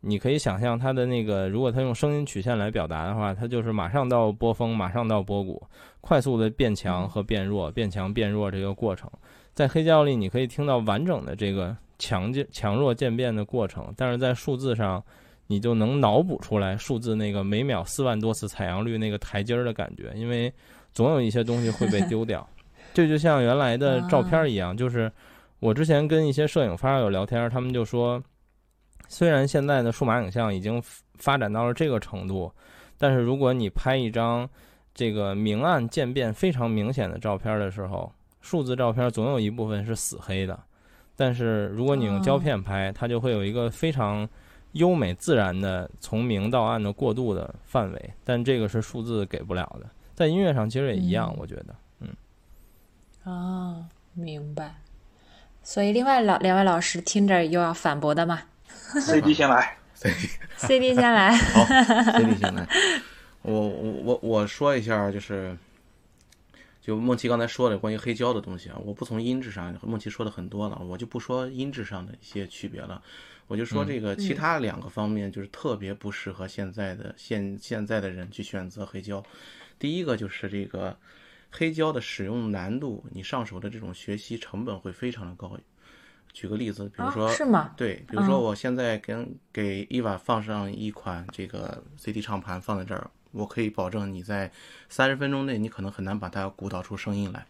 [SPEAKER 1] 你可以想象它的那个，如果它用声音曲线来表达的话，它就是马上到波峰，马上到波谷，快速的变强和变弱，变强变弱这个过程，在黑胶里你可以听到完整的这个强渐强弱渐变的过程，但是在数字上。你就能脑补出来数字那个每秒四万多次采样率那个台阶儿的感觉，因为总有一些东西会被丢掉。这就像原来的照片一样，就是我之前跟一些摄影发烧友聊天，他们就说，虽然现在的数码影像已经发展到了这个程度，但是如果你拍一张这个明暗渐变非常明显的照片的时候，数字照片总有一部分是死黑的，但是如果你用胶片拍，它就会有一个非常。优美自然的从明到暗的过渡的范围，但这个是数字给不了的。在音乐上其实也一样，我觉得，嗯。
[SPEAKER 2] 哦，明白。所以另外老两位老师听着又要反驳的嘛
[SPEAKER 3] ？CD 先来，
[SPEAKER 2] CD，CD 先来。
[SPEAKER 4] 好，CD 先来。我我我我说一下，就是就梦琪刚才说的关于黑胶的东西啊，我不从音质上，梦琪说的很多了，我就不说音质上的一些区别了。我就说这个其他两个方面就是特别不适合现在的现现在的人去选择黑胶。第一个就是这个黑胶的使用难度，你上手的这种学习成本会非常的高。举个例子，比如说，
[SPEAKER 2] 是吗？
[SPEAKER 4] 对，比如说我现在跟给伊娃放上一款这个 CD 唱盘放在这儿，我可以保证你在三十分钟内，你可能很难把它鼓捣出声音来。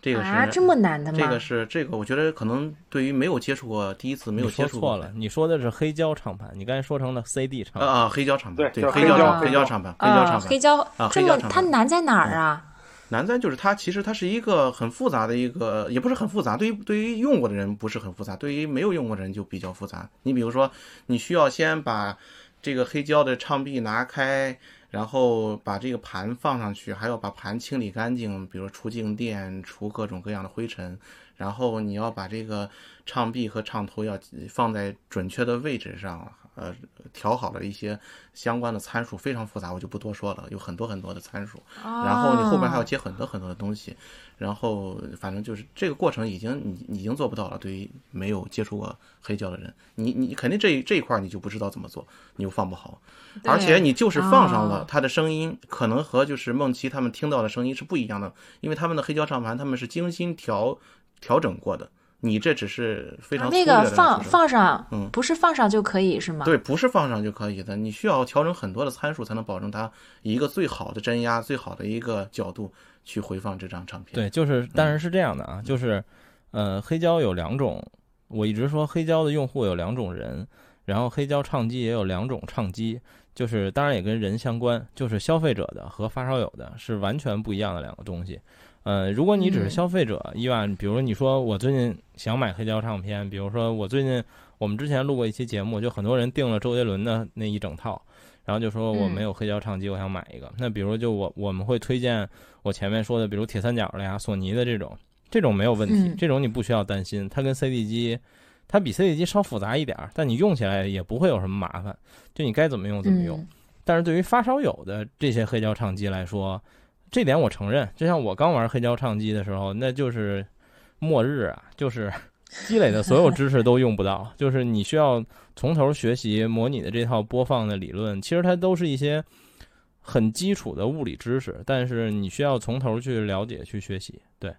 [SPEAKER 4] 这个是
[SPEAKER 2] 这么难的吗？
[SPEAKER 4] 这个是这个，我觉得可能对于没有接触过，第一次没有接触
[SPEAKER 1] 错了。你说的是黑胶唱盘，你刚才说成了 CD 唱
[SPEAKER 4] 盘啊，黑胶唱盘，
[SPEAKER 3] 对，
[SPEAKER 4] 黑胶黑胶唱盘，黑胶唱盘，
[SPEAKER 2] 黑胶
[SPEAKER 4] 啊，
[SPEAKER 2] 这么它难在哪儿啊？
[SPEAKER 4] 难在就是它其实它是一个很复杂的一个，也不是很复杂，对于对于用过的人不是很复杂，对于没有用过的人就比较复杂。你比如说，你需要先把这个黑胶的唱臂拿开。然后把这个盘放上去，还要把盘清理干净，比如除静电、除各种各样的灰尘。然后你要把这个唱臂和唱头要放在准确的位置上。呃，调好了一些相关的参数，非常复杂，我就不多说了，有很多很多的参数。然后你后边还要接很多很多的东西，然后反正就是这个过程已经你已经做不到了。对于没有接触过黑胶的人，你你肯定这这一块你就不知道怎么做，你又放不好，而且你就是放上了，它的声音可能和就是梦琪他们听到的声音是不一样的，因为他们的黑胶唱盘他们是精心调调整过的。你这只是非常
[SPEAKER 2] 那个放放上，嗯，不是放上就可以是吗？
[SPEAKER 4] 对，不是放上就可以的，你需要调整很多的参数才能保证它一个最好的真压、最好的一个角度去回放这张唱片。
[SPEAKER 1] 对，就是，当然是这样的啊，就是，呃，黑胶有两种，我一直说黑胶的用户有两种人，然后黑胶唱机也有两种唱机，就是当然也跟人相关，就是消费者的和发烧友的是完全不一样的两个东西。呃，如果你只是消费者，伊万，比如说你说我最近想买黑胶唱片，比如说我最近我们之前录过一期节目，就很多人订了周杰伦的那一整套，然后就说我没有黑胶唱机，我想买一个。那比如就我我们会推荐我前面说的，比如铁三角的呀、索尼的这种，这种没有问题，这种你不需要担心，它跟 CD 机，它比 CD 机稍复杂一点，但你用起来也不会有什么麻烦，就你该怎么用怎么用。但是对于发烧友的这些黑胶唱机来说，这点我承认，就像我刚玩黑胶唱机的时候，那就是末日啊！就是积累的所有知识都用不到，就是你需要从头学习模拟的这套播放的理论。其实它都是一些很基础的物理知识，但是你需要从头去了解、去学习。对，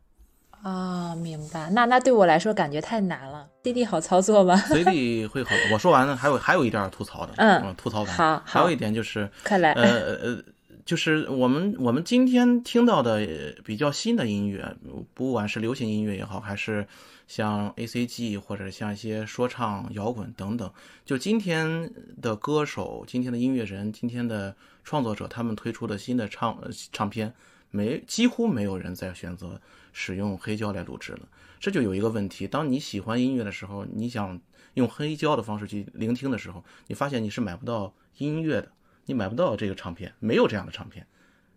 [SPEAKER 2] 啊，明白。那那对我来说感觉太难了。CD 好操作吗
[SPEAKER 4] ？CD 会好。我说完了，还有还有一点吐槽的，嗯，吐槽完。
[SPEAKER 2] 好，
[SPEAKER 4] 还有一点就是，
[SPEAKER 2] 快来，
[SPEAKER 4] 呃呃。就是我们我们今天听到的比较新的音乐，不管是流行音乐也好，还是像 A C G 或者像一些说唱、摇滚等等，就今天的歌手、今天的音乐人、今天的创作者，他们推出的新的唱唱片，没几乎没有人在选择使用黑胶来录制了。这就有一个问题：当你喜欢音乐的时候，你想用黑胶的方式去聆听的时候，你发现你是买不到音乐的。你买不到这个唱片，没有这样的唱片，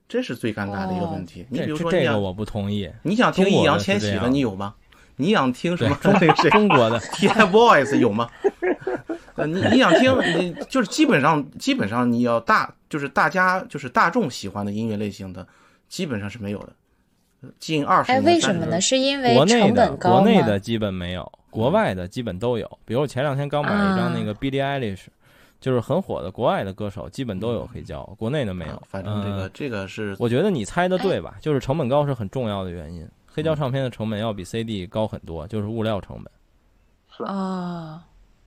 [SPEAKER 4] 这是最尴尬的一个问题。你比如说，
[SPEAKER 1] 这个我不同意。
[SPEAKER 4] 你想听易烊千玺的，你有吗？你想听什么？
[SPEAKER 1] 中国的
[SPEAKER 4] TFBOYS 有吗？呃，你你想听，你就是基本上基本上你要大，就是大家就是大众喜欢的音乐类型的，基本上是没有的。近二十
[SPEAKER 2] 哎，
[SPEAKER 4] 年。
[SPEAKER 2] 为什么呢？是因为
[SPEAKER 1] 国内的
[SPEAKER 2] 成本高
[SPEAKER 1] 国内
[SPEAKER 2] 吗？
[SPEAKER 1] 的基本没有，国外的基本都有。比如我前两天刚买了一张那个 Billie Eilish，、就是很火的国外的歌手，基本都有黑胶，国内的没有。
[SPEAKER 4] 啊反正这个、
[SPEAKER 1] 嗯
[SPEAKER 4] 这个是
[SPEAKER 1] 我觉得你猜的对吧？
[SPEAKER 2] 哎
[SPEAKER 1] 就是成本高是很重要的原因。黑胶唱片的成本要比 CD 高很多，就是物料成本。
[SPEAKER 3] 是
[SPEAKER 2] 啊，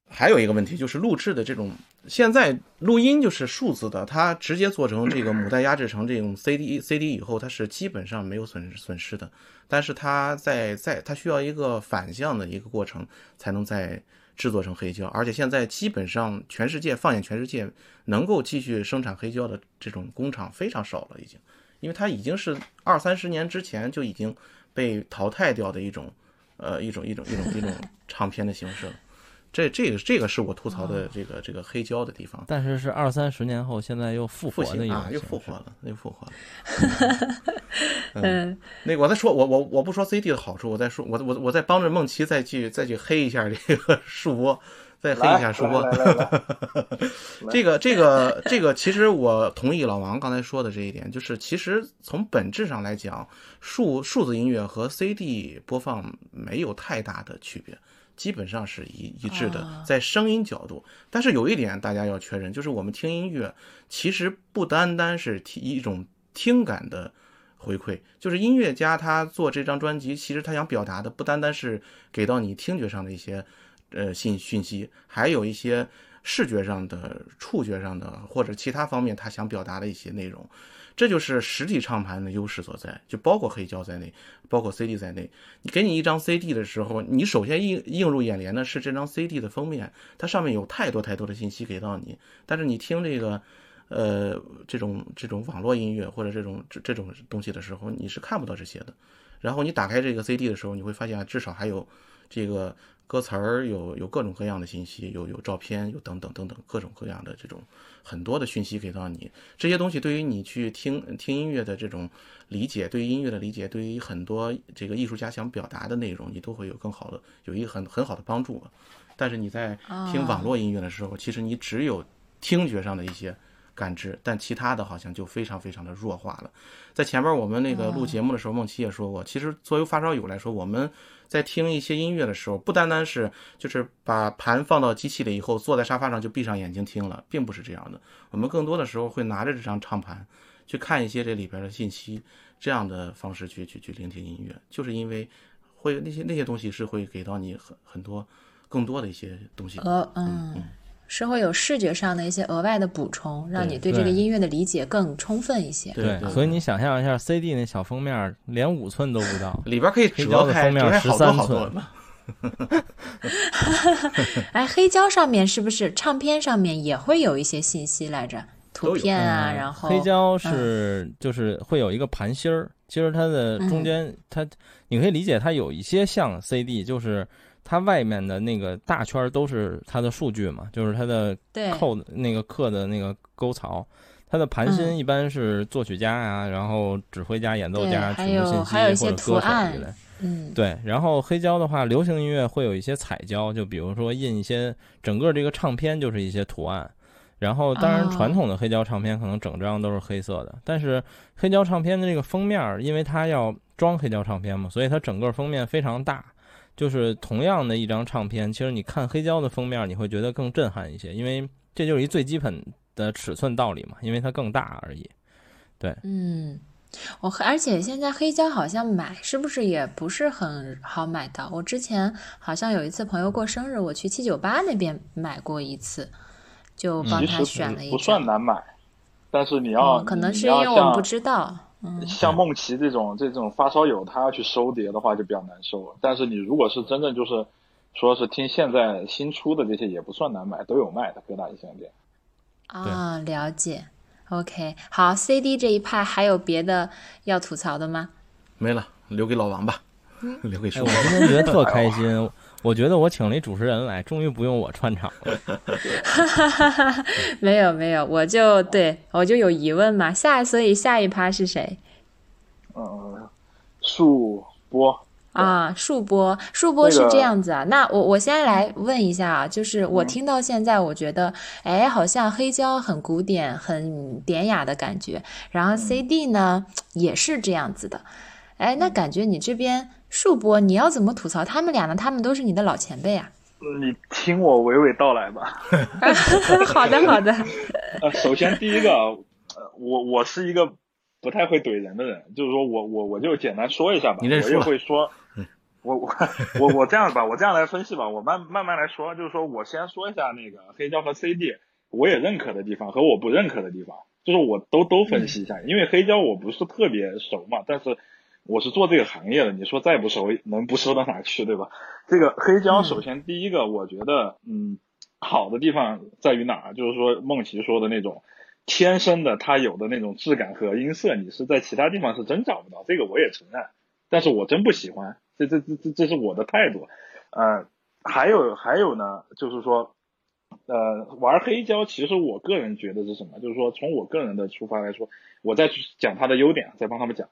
[SPEAKER 4] 还有一个问题就是录制的这种，现在录音就是数字的，它直接做成这个母带压制成这种 CD CD 以后，它是基本上没有损损失的。但是它在在它需要一个反向的一个过程，才能再制作成黑胶。而且现在基本上全世界放眼全世界，能够继续生产黑胶的这种工厂非常少了，已经，因为它已经是二三十年之前就已经被淘汰掉的一种呃一种一种一种一种 唱片的形式了。这这个这个是我吐槽的这个这个黑胶的地方。
[SPEAKER 1] 但是是二三十年后，现在又复活的一
[SPEAKER 4] 啊，又复活了，又复活了。嗯，那个我再说，我我我不说 CD 的好处，我再说，我我我再帮着梦琪再去再去黑一下这个 树播，再黑一下树播。
[SPEAKER 3] 来来 来来
[SPEAKER 4] 这个这个这个，其实我同意老王刚才说的这一点，就是其实从本质上来讲，数数字音乐和 CD 播放没有太大的区别。基本上是一一致的
[SPEAKER 2] 哦，
[SPEAKER 4] 在声音角度，但是有一点大家要确认，就是我们听音乐其实不单单是听一种听感的回馈，就是音乐家他做这张专辑，其实他想表达的不单单是给到你听觉上的一些呃信讯息，还有一些视觉上的、触觉上的或者其他方面他想表达的一些内容。这就是实体唱盘的优势所在，就包括黑胶在内，包括 CD 在内。你给你一张 CD 的时候，你首先映映入眼帘的是这张 CD 的封面，它上面有太多太多的信息给到你。但是你听这个，呃，这种这种网络音乐或者这种这这种东西的时候，你是看不到这些的。然后你打开这个 CD 的时候，你会发现至少还有这个歌词儿，有有各种各样的信息，有有照片，有等等等等各种各样的这种很多的讯息给到你。这些东西对于你去听听音乐的这种理解，对于音乐的理解，对于很多这个艺术家想表达的内容，你都会有更好的有一个很很好的帮助。但是你在听网络音乐的时候，其实你只有听觉上的一些感知，但其他的好像就非常非常的弱化了。在前面我们那个录节目的时候，梦琪也说过，其实作为发烧友来说，我们在听一些音乐的时候，不单单是就是把盘放到机器里以后，坐在沙发上就闭上眼睛听了，并不是这样的。我们更多的时候会拿着这张唱盘去看一些这里边的信息，这样的方式去去去聆听音乐，就是因为会那些那些东西是会给到你很很多更多的一些东西。
[SPEAKER 2] 额嗯，是会有视觉上的一些额外的补充，让你对这个音乐的理解更充分一些。
[SPEAKER 4] 对对，
[SPEAKER 1] 所以你想象一下，CD 那小封面连五寸都不到，
[SPEAKER 4] 里边可以折开，
[SPEAKER 1] 的封面
[SPEAKER 4] 折开好多
[SPEAKER 1] 13
[SPEAKER 4] 好多
[SPEAKER 1] 寸
[SPEAKER 4] 呢。
[SPEAKER 2] 哎，黑胶上面是不是唱片上面也会有一些信息来着？图片啊，
[SPEAKER 1] 嗯
[SPEAKER 2] 然后
[SPEAKER 1] 黑胶是就是会有一个盘芯儿，其实它的中间它你可以理解它有一些像 CD，就是它外面的那个大圈儿都是它的数据嘛，就是它的
[SPEAKER 2] 对
[SPEAKER 1] 扣的那个刻的那个沟槽。它的盘芯
[SPEAKER 2] 嗯
[SPEAKER 1] 一般是作曲家呀、然后指挥家、演奏家、
[SPEAKER 2] 还有
[SPEAKER 1] 曲目信息或者歌手之类。
[SPEAKER 2] 嗯，
[SPEAKER 1] 对，然后黑胶的话，流行音乐会有一些彩胶，就比如说印一些整个这个唱片就是一些图案。然后，当然
[SPEAKER 2] 哦
[SPEAKER 1] 传统的黑胶唱片可能整张都是黑色的，但是黑胶唱片的这个封面儿，因为它要装黑胶唱片嘛，所以它整个封面非常大。就是同样的一张唱片，其实你看黑胶的封面，你会觉得更震撼一些，因为这就是一最基本的尺寸道理嘛，因为它更大而已。
[SPEAKER 2] 对嗯，我而且现在黑胶好像买是不是也不是很好买到？我之前好像有一次朋友过生日，我去七九八那边买过一次，就帮他选了一
[SPEAKER 3] 不不算。难买，但是你要、
[SPEAKER 2] 哦，可能是因为我们不知道。嗯，
[SPEAKER 3] 像梦琪这种这种发烧友，他要去收碟的话就比较难收了。但是你如果是真正就是说是听现在新出的这些，也不算难买，都有卖的各大音像店。
[SPEAKER 2] 啊，了解。OK，好，CD 这一派还有别的要吐槽的吗？
[SPEAKER 4] 没了，留给老王吧，留给
[SPEAKER 1] 哎，我。今天觉得特开心，我觉得我请了一主持人来，终于不用我串场了。
[SPEAKER 2] 没有没有，我就对我就有疑问嘛。下所以下一趴是谁
[SPEAKER 3] 嗯，树波
[SPEAKER 2] 啊？数波，数波是这样子啊。那我我先来问一下啊，就是我
[SPEAKER 3] 嗯
[SPEAKER 2] 听到现在，我觉得哎，好像黑胶很古典、很典雅的感觉，然后 CD 呢也是这样子的。哎，那感觉你这边树播，你要怎么吐槽他们俩呢？他们都是你的老前辈啊。
[SPEAKER 3] 你听我娓娓道来吧。
[SPEAKER 2] 好的，好的。
[SPEAKER 3] 呃，首先第一个，呃，我我是一个不太会怼人的人，就是说我我我就简单说一下吧。
[SPEAKER 4] 你我
[SPEAKER 3] 也会说，我我我我这样吧，我这样来分析吧，我慢慢慢来说，就是说我先说一下那个黑胶和 CD，我也认可的地方和我不认可的地方，就是我都都分析一下，因为黑胶我不是特别熟嘛，但是。我是做这个行业的，你说再不熟，能不熟到哪去，对吧？这个黑胶，首先第一个，我觉得，嗯，好的地方在于哪？就是说，梦琪说的那种天生的，它有的那种质感和音色，你是在其他地方是真找不到。这个我也承认，但是我真不喜欢，这这这这这是我的态度。呃，还有还有呢，就是说，呃，玩黑胶，其实我个人觉得是什么？就是说，从我个人的出发来说，我再去讲它的优点，再帮他们讲。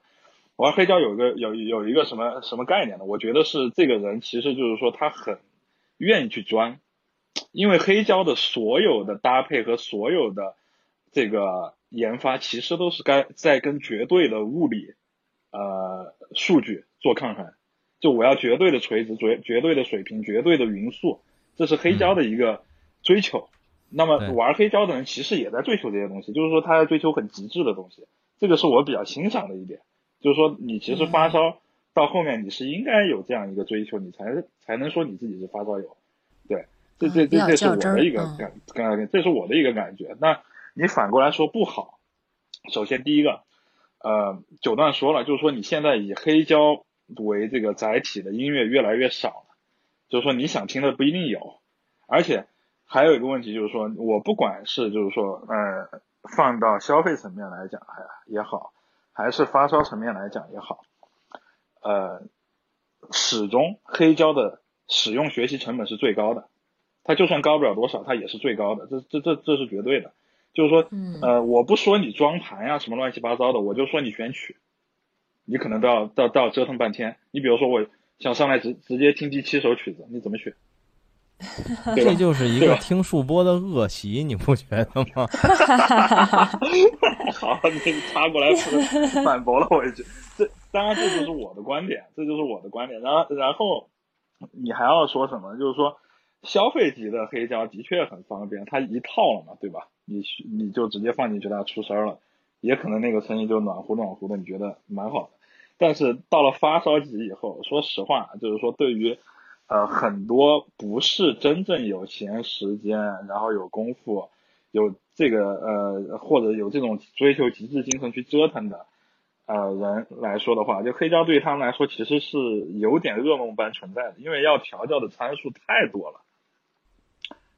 [SPEAKER 3] 玩黑胶有一个有有一个什么什么概念呢？我觉得是这个人其实就是说他很愿意去钻，因为黑胶的所有的搭配和所有的这个研发，其实都是该在跟绝对的物理呃数据做抗衡。就我要绝对的垂直、绝绝对的水平、绝对的匀速，这是黑胶的一个追求。那么玩黑胶的人其实也在追求这些东西，就是说他在追求很极致的东西，这个是我比较欣赏的一点。就是说，你其实发烧到后面，你是应该有这样一个追求，你才才能说你自己是发烧友。对，这这这这是我的一个感感，这是我的一个感觉。那你反过来说不好，首先第一个，呃，九段说了，就是说你现在以黑胶为这个载体的音乐越来越少了，就是说你想听的不一定有，而且还有一个问题就是说，我不管是就是说，呃，放到消费层面来讲，哎呀也好。还是发烧层面来讲也好，呃，始终黑胶的使用学习成本是最高的，它就算高不了多少，它也是最高的，这这这这是绝对的。就是说，呃，我不说你装盘呀什么乱七八糟的，我就说你选曲，你可能都要都都要折腾半天。你比如说，我想上来直直接听第七首曲子，你怎么选？
[SPEAKER 1] 这就是一个听数播的恶习，你不觉得吗？
[SPEAKER 3] 好，你插过来反驳了我一句。这当然这就是我的观点，这就是我的观点。然后然后你还要说什么？就是说消费级的黑胶的确很方便，它一套了嘛，对吧？你你就直接放进去，它出声了，也可能那个声音就暖乎暖乎的，你觉得蛮好的。但是到了发烧级以后，说实话，就是说对于呃，很多不是真正有闲时间，然后有功夫，有这个呃，或者有这种追求极致精神去折腾的呃人来说的话，就黑胶对于他们来说其实是有点噩梦般存在的，因为要调教的参数太多了。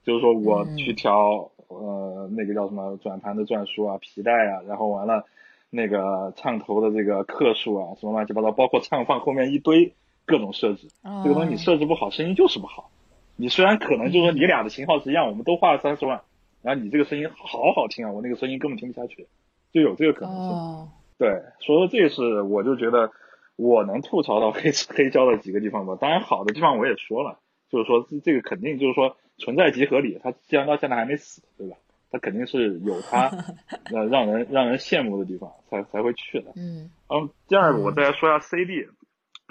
[SPEAKER 3] 就是说我去调呃那个叫什么转盘的转速啊、皮带啊，然后完了那个唱头的这个克数啊，什么乱七八糟，包括唱放后面一堆。各种设置，这个东西你设置不好，声音就是不好。你虽然可能就是说你俩的型号是一样，我们都花了三十万，然后你这个声音好好听啊，我那个声音根本听不下去，就有这个可能性。对，所以说这是我就觉得我能吐槽到黑黑胶的几个地方吧。当然好的地方我也说了，就是说这个肯定就是说存在即合理，它既然到现在还没死，对吧？它肯定是有它 呃让人让人羡慕的地方才才会去的。
[SPEAKER 2] 嗯。
[SPEAKER 3] 然后第二个我再说一下 CD。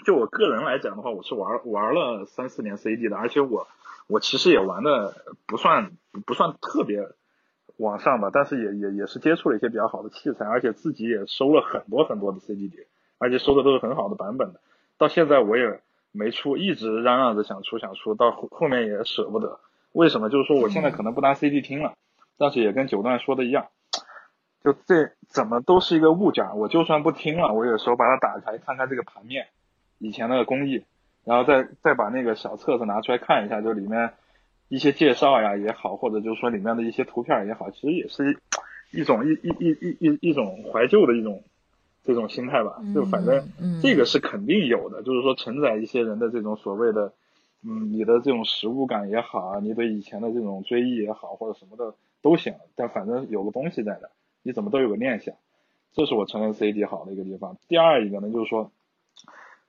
[SPEAKER 3] 就我个人来讲的话，我是玩玩了三四年 CD 的，而且我我其实也玩的不算不算特别往上吧，但是也也也是接触了一些比较好的器材，而且自己也收了很多很多的 CD 碟，而且收的都是很好的版本的。到现在我也没出，一直嚷嚷着想出想出，到后后面也舍不得。为什么？就是说我现在可能不拿 CD 听了，但是也跟九段说的一样，就这怎么都是一个物件，我就算不听了，我有时候把它打开看看这个盘面。以前的工艺，然后再再把那个小册子拿出来看一下，就里面一些介绍呀也好，或者就是说里面的一些图片也好，其实也是一种一一一一一一种怀旧的一种这种心态吧。就反正这个是肯定有的，就是说承载一些人的这种所谓的，嗯，你的这种实物感也好啊，你对以前的这种追忆也好，或者什么的都行。但反正有个东西在那，你怎么都有个念想，这是我承认 CD 好的一个地方。第二一个呢，就是说。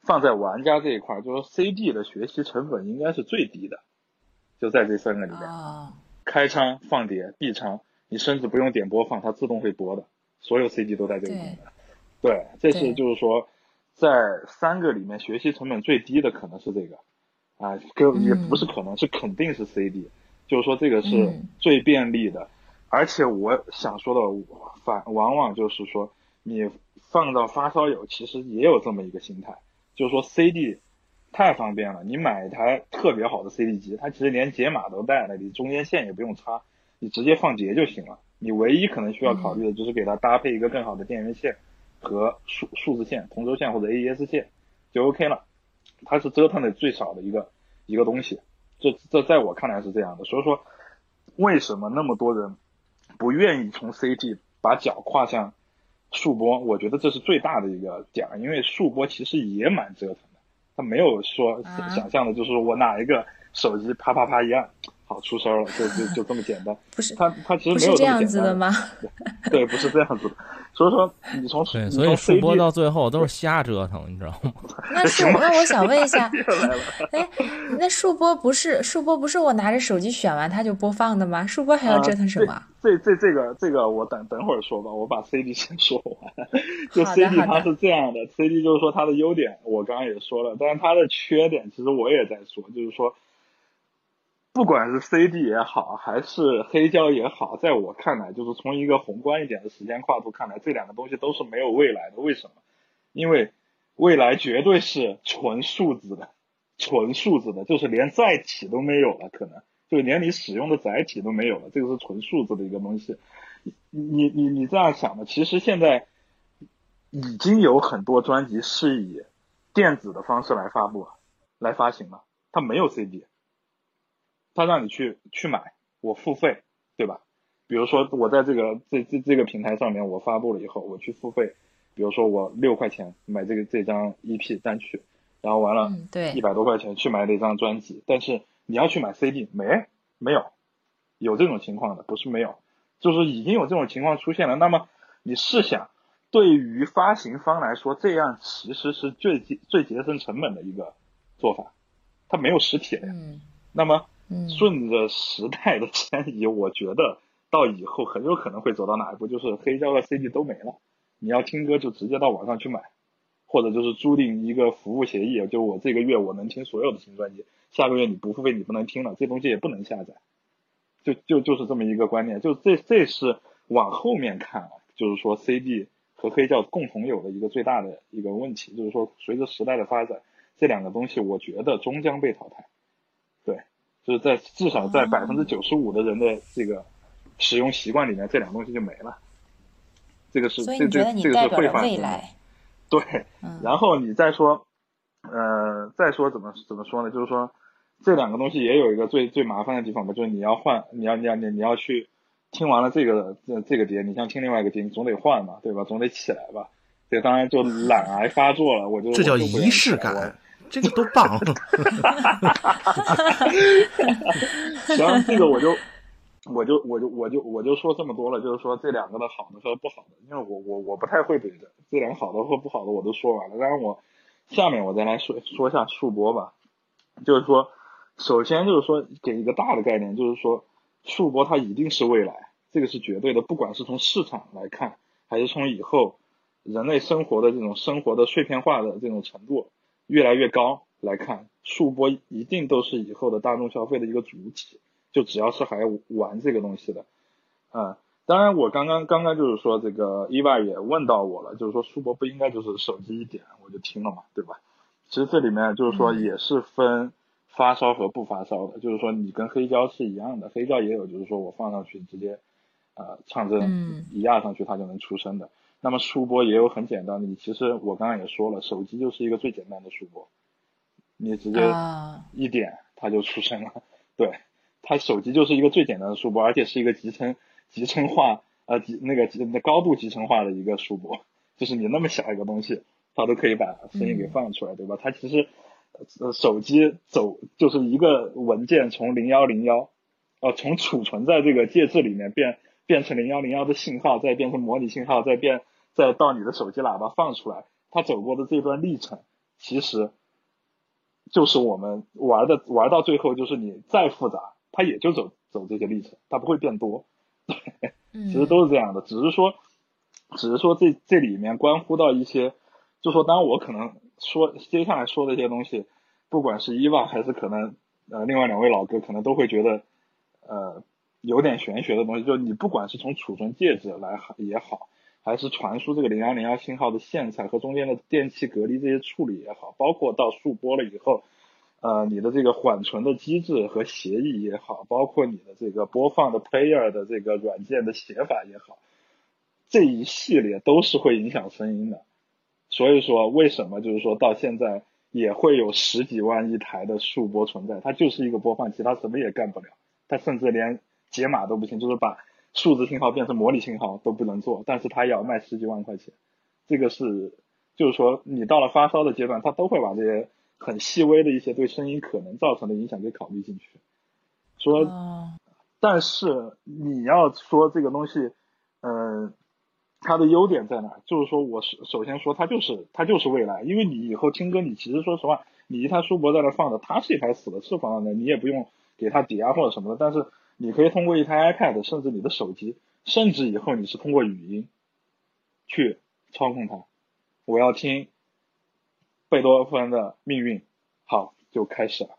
[SPEAKER 3] 放在玩家这一块，就是 CD 的学习成本应该是最低的，就在这三个里边，开仓放碟闭仓，你甚至不用点播放，它自动会播的，所有 CD 都在这里面。对，这是就是说，在三个里面学习成本最低的可能是这个，啊，跟也不是可能是肯定是 CD，就是说这个是最便利的，而且我想说的反往往就是说你放到发烧友其实也有这么一个心态，就是说 CD 太方便了，你买一台特别好的 CD 机，它其实连解码都带了，你中间线也不用插，你直接放碟就行了，你唯一可能需要考虑的就是给它搭配一个更好的电源线。和数数字线、同轴线或者 AES 线就 OK 了，它是折腾的最少的一个一个东西，这这在我看来是这样的。所以说，为什么那么多人不愿意从 CT 把脚跨向数播？我觉得这是最大的一个点，因为数播其实也蛮折腾的，它没有说想象的就是我哪一个手机啪啪啪一按。好出声了，就就就这么简单。
[SPEAKER 2] 不是
[SPEAKER 3] 他他其实没有
[SPEAKER 2] 这样子的吗？
[SPEAKER 3] 对，不是这样子的。所以说你从
[SPEAKER 1] 对，所以数播到最后都是瞎折腾，你知道吗？
[SPEAKER 2] 那是那我想问一下，哎，那数播不是数播不是我拿着手机选完它就播放的吗？数播还要折腾什么？
[SPEAKER 3] 这这这个这个我等等会儿说吧，我把 CD 先说完。就 CD 它是这样的，CD 就是说它的优点我刚刚也说了，但是它的缺点其实我也在说，就是说。不管是 CD 也好，还是黑胶也好，在我看来，就是从一个宏观一点的时间跨度看来，这两个东西都是没有未来的。为什么？因为未来绝对是纯数字的，纯数字的，就是连载体都没有了，可能就连你使用的载体都没有了，这个是纯数字的一个东西。你你你这样想的，其实现在已经有很多专辑是以电子的方式来发布、来发行了，它没有 CD。他让你去去买，我付费，对吧？比如说我在这个这这这个平台上面，我发布了以后，我去付费，比如说我六块钱买这个这张 EP 单曲，然后完了，
[SPEAKER 2] 对，
[SPEAKER 3] 一百多块钱去买那张专辑。但是你要去买 CD，没没有，有这种情况的，不是没有，就是已经有这种情况出现了。那么你试想，对于发行方来说，这样其实是最最节省成本的一个做法，它没有实体了呀。那么顺着时代的迁移，我觉得到以后很有可能会走到哪一步，就是黑胶和 CD 都没了，你要听歌就直接到网上去买，或者就是租赁一个服务协议，就我这个月我能听所有的新专辑，下个月你不付费你不能听了，这东西也不能下载，就就就是这么一个观念，就这这是往后面看啊，就是说 CD 和黑胶共同有的一个最大的一个问题，就是说随着时代的发展，这两个东西我觉得终将被淘汰，就是在至少在百分之九十五的人的这个使用习惯里面，这两个东西就没了。这个是这这这个是会发生。对，然后你再说，呃，再说怎么怎么说呢？就是说这两个东西也有一个最最麻烦的地方吧，就是你要换，你要你要你你要去听完了这个这这个碟，你想听另外一个碟，你总得换嘛，对吧？总得起来吧。这当然就懒癌发作了，我就
[SPEAKER 4] 这叫仪式感。这个多棒！
[SPEAKER 3] 行，这个我就我就我就我就我就说这么多了，就是说这两个的好的和不好的，因为我我我不太会怼的，这两个好的和不好的我都说完了。当然我下面我再来说说一下数播吧，就是说，首先就是说给一个大的概念，就是说数播它一定是未来，这个是绝对的，不管是从市场来看，还是从以后人类生活的这种生活的碎片化的这种程度。越来越高来看，数播一定都是以后的大众消费的一个主体。就只要是还玩这个东西的，嗯，当然我刚刚刚刚就是说这个意外也问到我了，就是说数播不应该就是手机一点我就听了嘛，对吧？其实这里面就是说也是分发烧和不发烧的，就是说你跟黑胶是一样的，黑胶也有就是说我放上去直接呃唱针一压上去它就能出声的。那么数播也有很简单的，你其实我刚刚也说了，手机就是一个最简单的数播，你直接一点它就出声了。对，它手机就是一个最简单的数播，而且是一个集成集成化呃集那个集那高度集成化的一个数播，就是你那么小一个东西，它都可以把声音给放出来，对吧？它其实呃手机走就是一个文件从零幺零幺，呃从储存在这个介质里面变变成零幺零幺的信号，再变成模拟信号，再变。再到你的手机喇叭放出来，它走过的这段历程，其实就是我们玩的玩到最后，就是你再复杂，它也就走走这些历程，它不会变多。其实都是这样的，只是说，只是说这这里面关乎到一些就说当然我可能说接下来说的一些东西，不管是伊娃还是可能呃另外两位老哥，可能都会觉得呃有点玄学的东西。就你不管是从储存介质来也好，还是传输这个零幺零幺信号的线材和中间的电气隔离这些处理也好，包括到数波了以后。呃，你的这个缓存的机制和协议也好，包括你的这个播放的 player 的这个软件的写法也好，这一系列都是会影响声音的。所以说，为什么就是说到现在也会有十几万一台的数播存在？它就是一个播放器，它什么也干不了，它甚至连解码都不行，就是把数字信号变成模拟信号都不能做，但是它要卖十几万块钱。这个是，就是说你到了发烧的阶段，他都会把这些。很细微的一些对声音可能造成的影响给考虑进去，说，但是你要说这个东西，嗯，它的优点在哪？就是说，我首首先说它就是它就是未来，因为你以后听歌，你其实说实话，你一台书博在那放着，它是一台死的，是放在那，你也不用给它抵押或者什么的，但是你可以通过一台 iPad，甚至你的手机，甚至以后你是通过语音去操控它，我要听。贝多芬的命运，好就开始了，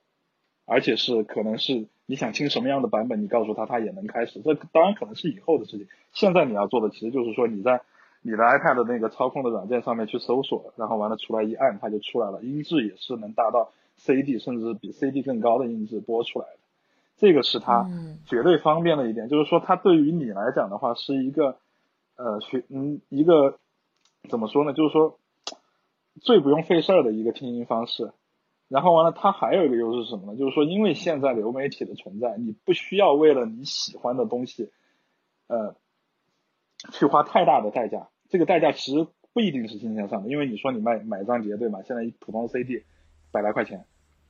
[SPEAKER 3] 而且是可能是你想听什么样的版本，你告诉他，他也能开始。这当然可能是以后的事情。现在你要做的其实就是说你在你的 iPad 那个操控的软件上面去搜索，然后完了出来一按，它就出来了，音质也是能达到 CD 甚至比 CD 更高的音质播出来的。这个是它绝对方便的一点，就是说它对于你来讲的话是一个呃学嗯一个怎么说呢？就是说。最不用费事儿的一个听音方式，然后完了，它还有一个优势是什么呢？就是说，因为现在流媒体的存在，你不需要为了你喜欢的东西，呃，去花太大的代价。这个代价其实不一定是金钱上的，因为你说你卖买张碟对吗？现在普通 CD 百来块钱，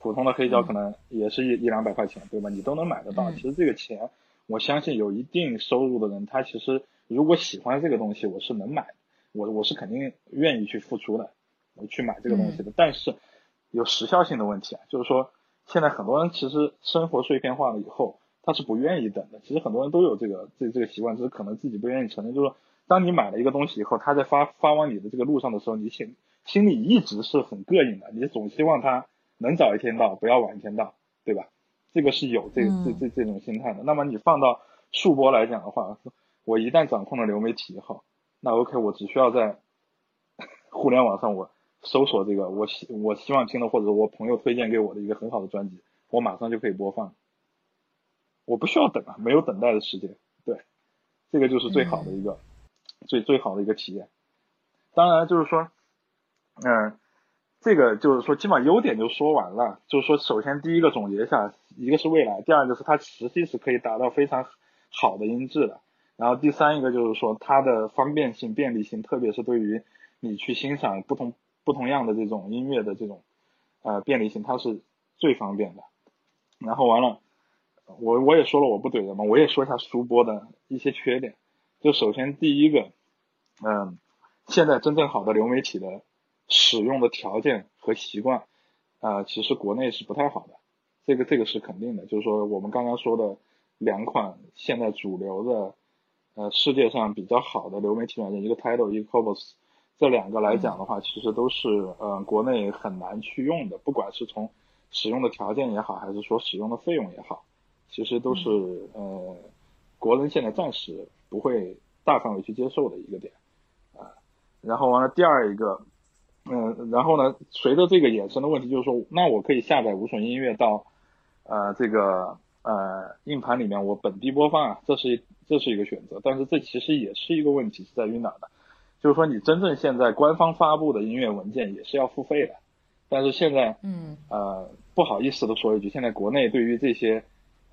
[SPEAKER 3] 普通的黑胶可能也是一一两百块钱对吧？你都能买得到。其实这个钱，我相信有一定收入的人，他其实如果喜欢这个东西，我是能买，我我是肯定愿意去付出的。我去买这个东西的，但是有时效性的问题啊，就是说现在很多人其实生活碎片化了以后，他是不愿意等的。其实很多人都有这个这这个习惯，只是可能自己不愿意承认。就是说，当你买了一个东西以后，他在发发往你的这个路上的时候，你心心里一直是很膈应的，你总希望他能早一天到，不要晚一天到，对吧？这个是有这这这这种心态的。那么你放到数播来讲的话，我一旦掌控了流媒体以后，那 OK，我只需要在 互联网上我。搜索这个我希我希望听的或者我朋友推荐给我的一个很好的专辑，我马上就可以播放，我不需要等啊，没有等待的时间，对，这个就是最好的一个最最好的一个体验。当然就是说，嗯，这个就是说基本上优点就说完了，就是说首先第一个总结一下，一个是未来，第二个是它实际是可以达到非常好的音质的，然后第三一个就是说它的方便性便利性，特别是对于你去欣赏不同。不同样的这种音乐的这种呃便利性，它是最方便的。然后完了，我我也说了我不怼的嘛，我也说一下书播的一些缺点。就首先第一个，嗯，现在真正好的流媒体的使用的条件和习惯，啊，其实国内是不太好的。这个这个是肯定的。就是说我们刚刚说的两款现在主流的呃世界上比较好的流媒体软件，一个 Tidal，一个 c o b o s 这两个来讲的话，其实都是呃国内很难去用的，不管是从使用的条件也好，还是说使用的费用也好，其实都是呃国人现在暂时不会大范围去接受的一个点啊。然后完了第二一个，嗯，然后呢，随着这个衍生的问题，就是说，那我可以下载无损音乐到呃这个呃硬盘里面，我本地播放啊，这是这是一个选择，但是这其实也是一个问题，是在于哪呢？就是说，你真正现在官方发布的音乐文件也是要付费的，但是现在，
[SPEAKER 2] 嗯，
[SPEAKER 3] 呃，不好意思的说一句，现在国内对于这些，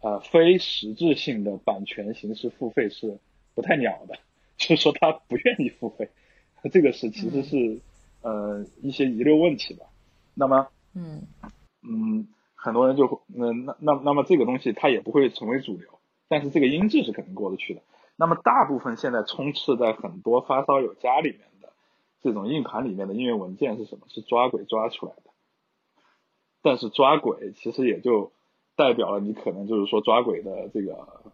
[SPEAKER 3] 呃，非实质性的版权形式付费是不太鸟的，就是说他不愿意付费，这个是其实是呃一些遗留问题吧。那么，
[SPEAKER 2] 嗯，
[SPEAKER 3] 嗯，很多人就，嗯，那那那么这个东西它也不会成为主流，但是这个音质是肯定过得去的。那么大部分现在充斥在很多发烧友家里面的这种硬盘里面的音乐文件是什么？是抓鬼抓出来的。但是抓鬼其实也就代表了你可能就是说抓鬼的这个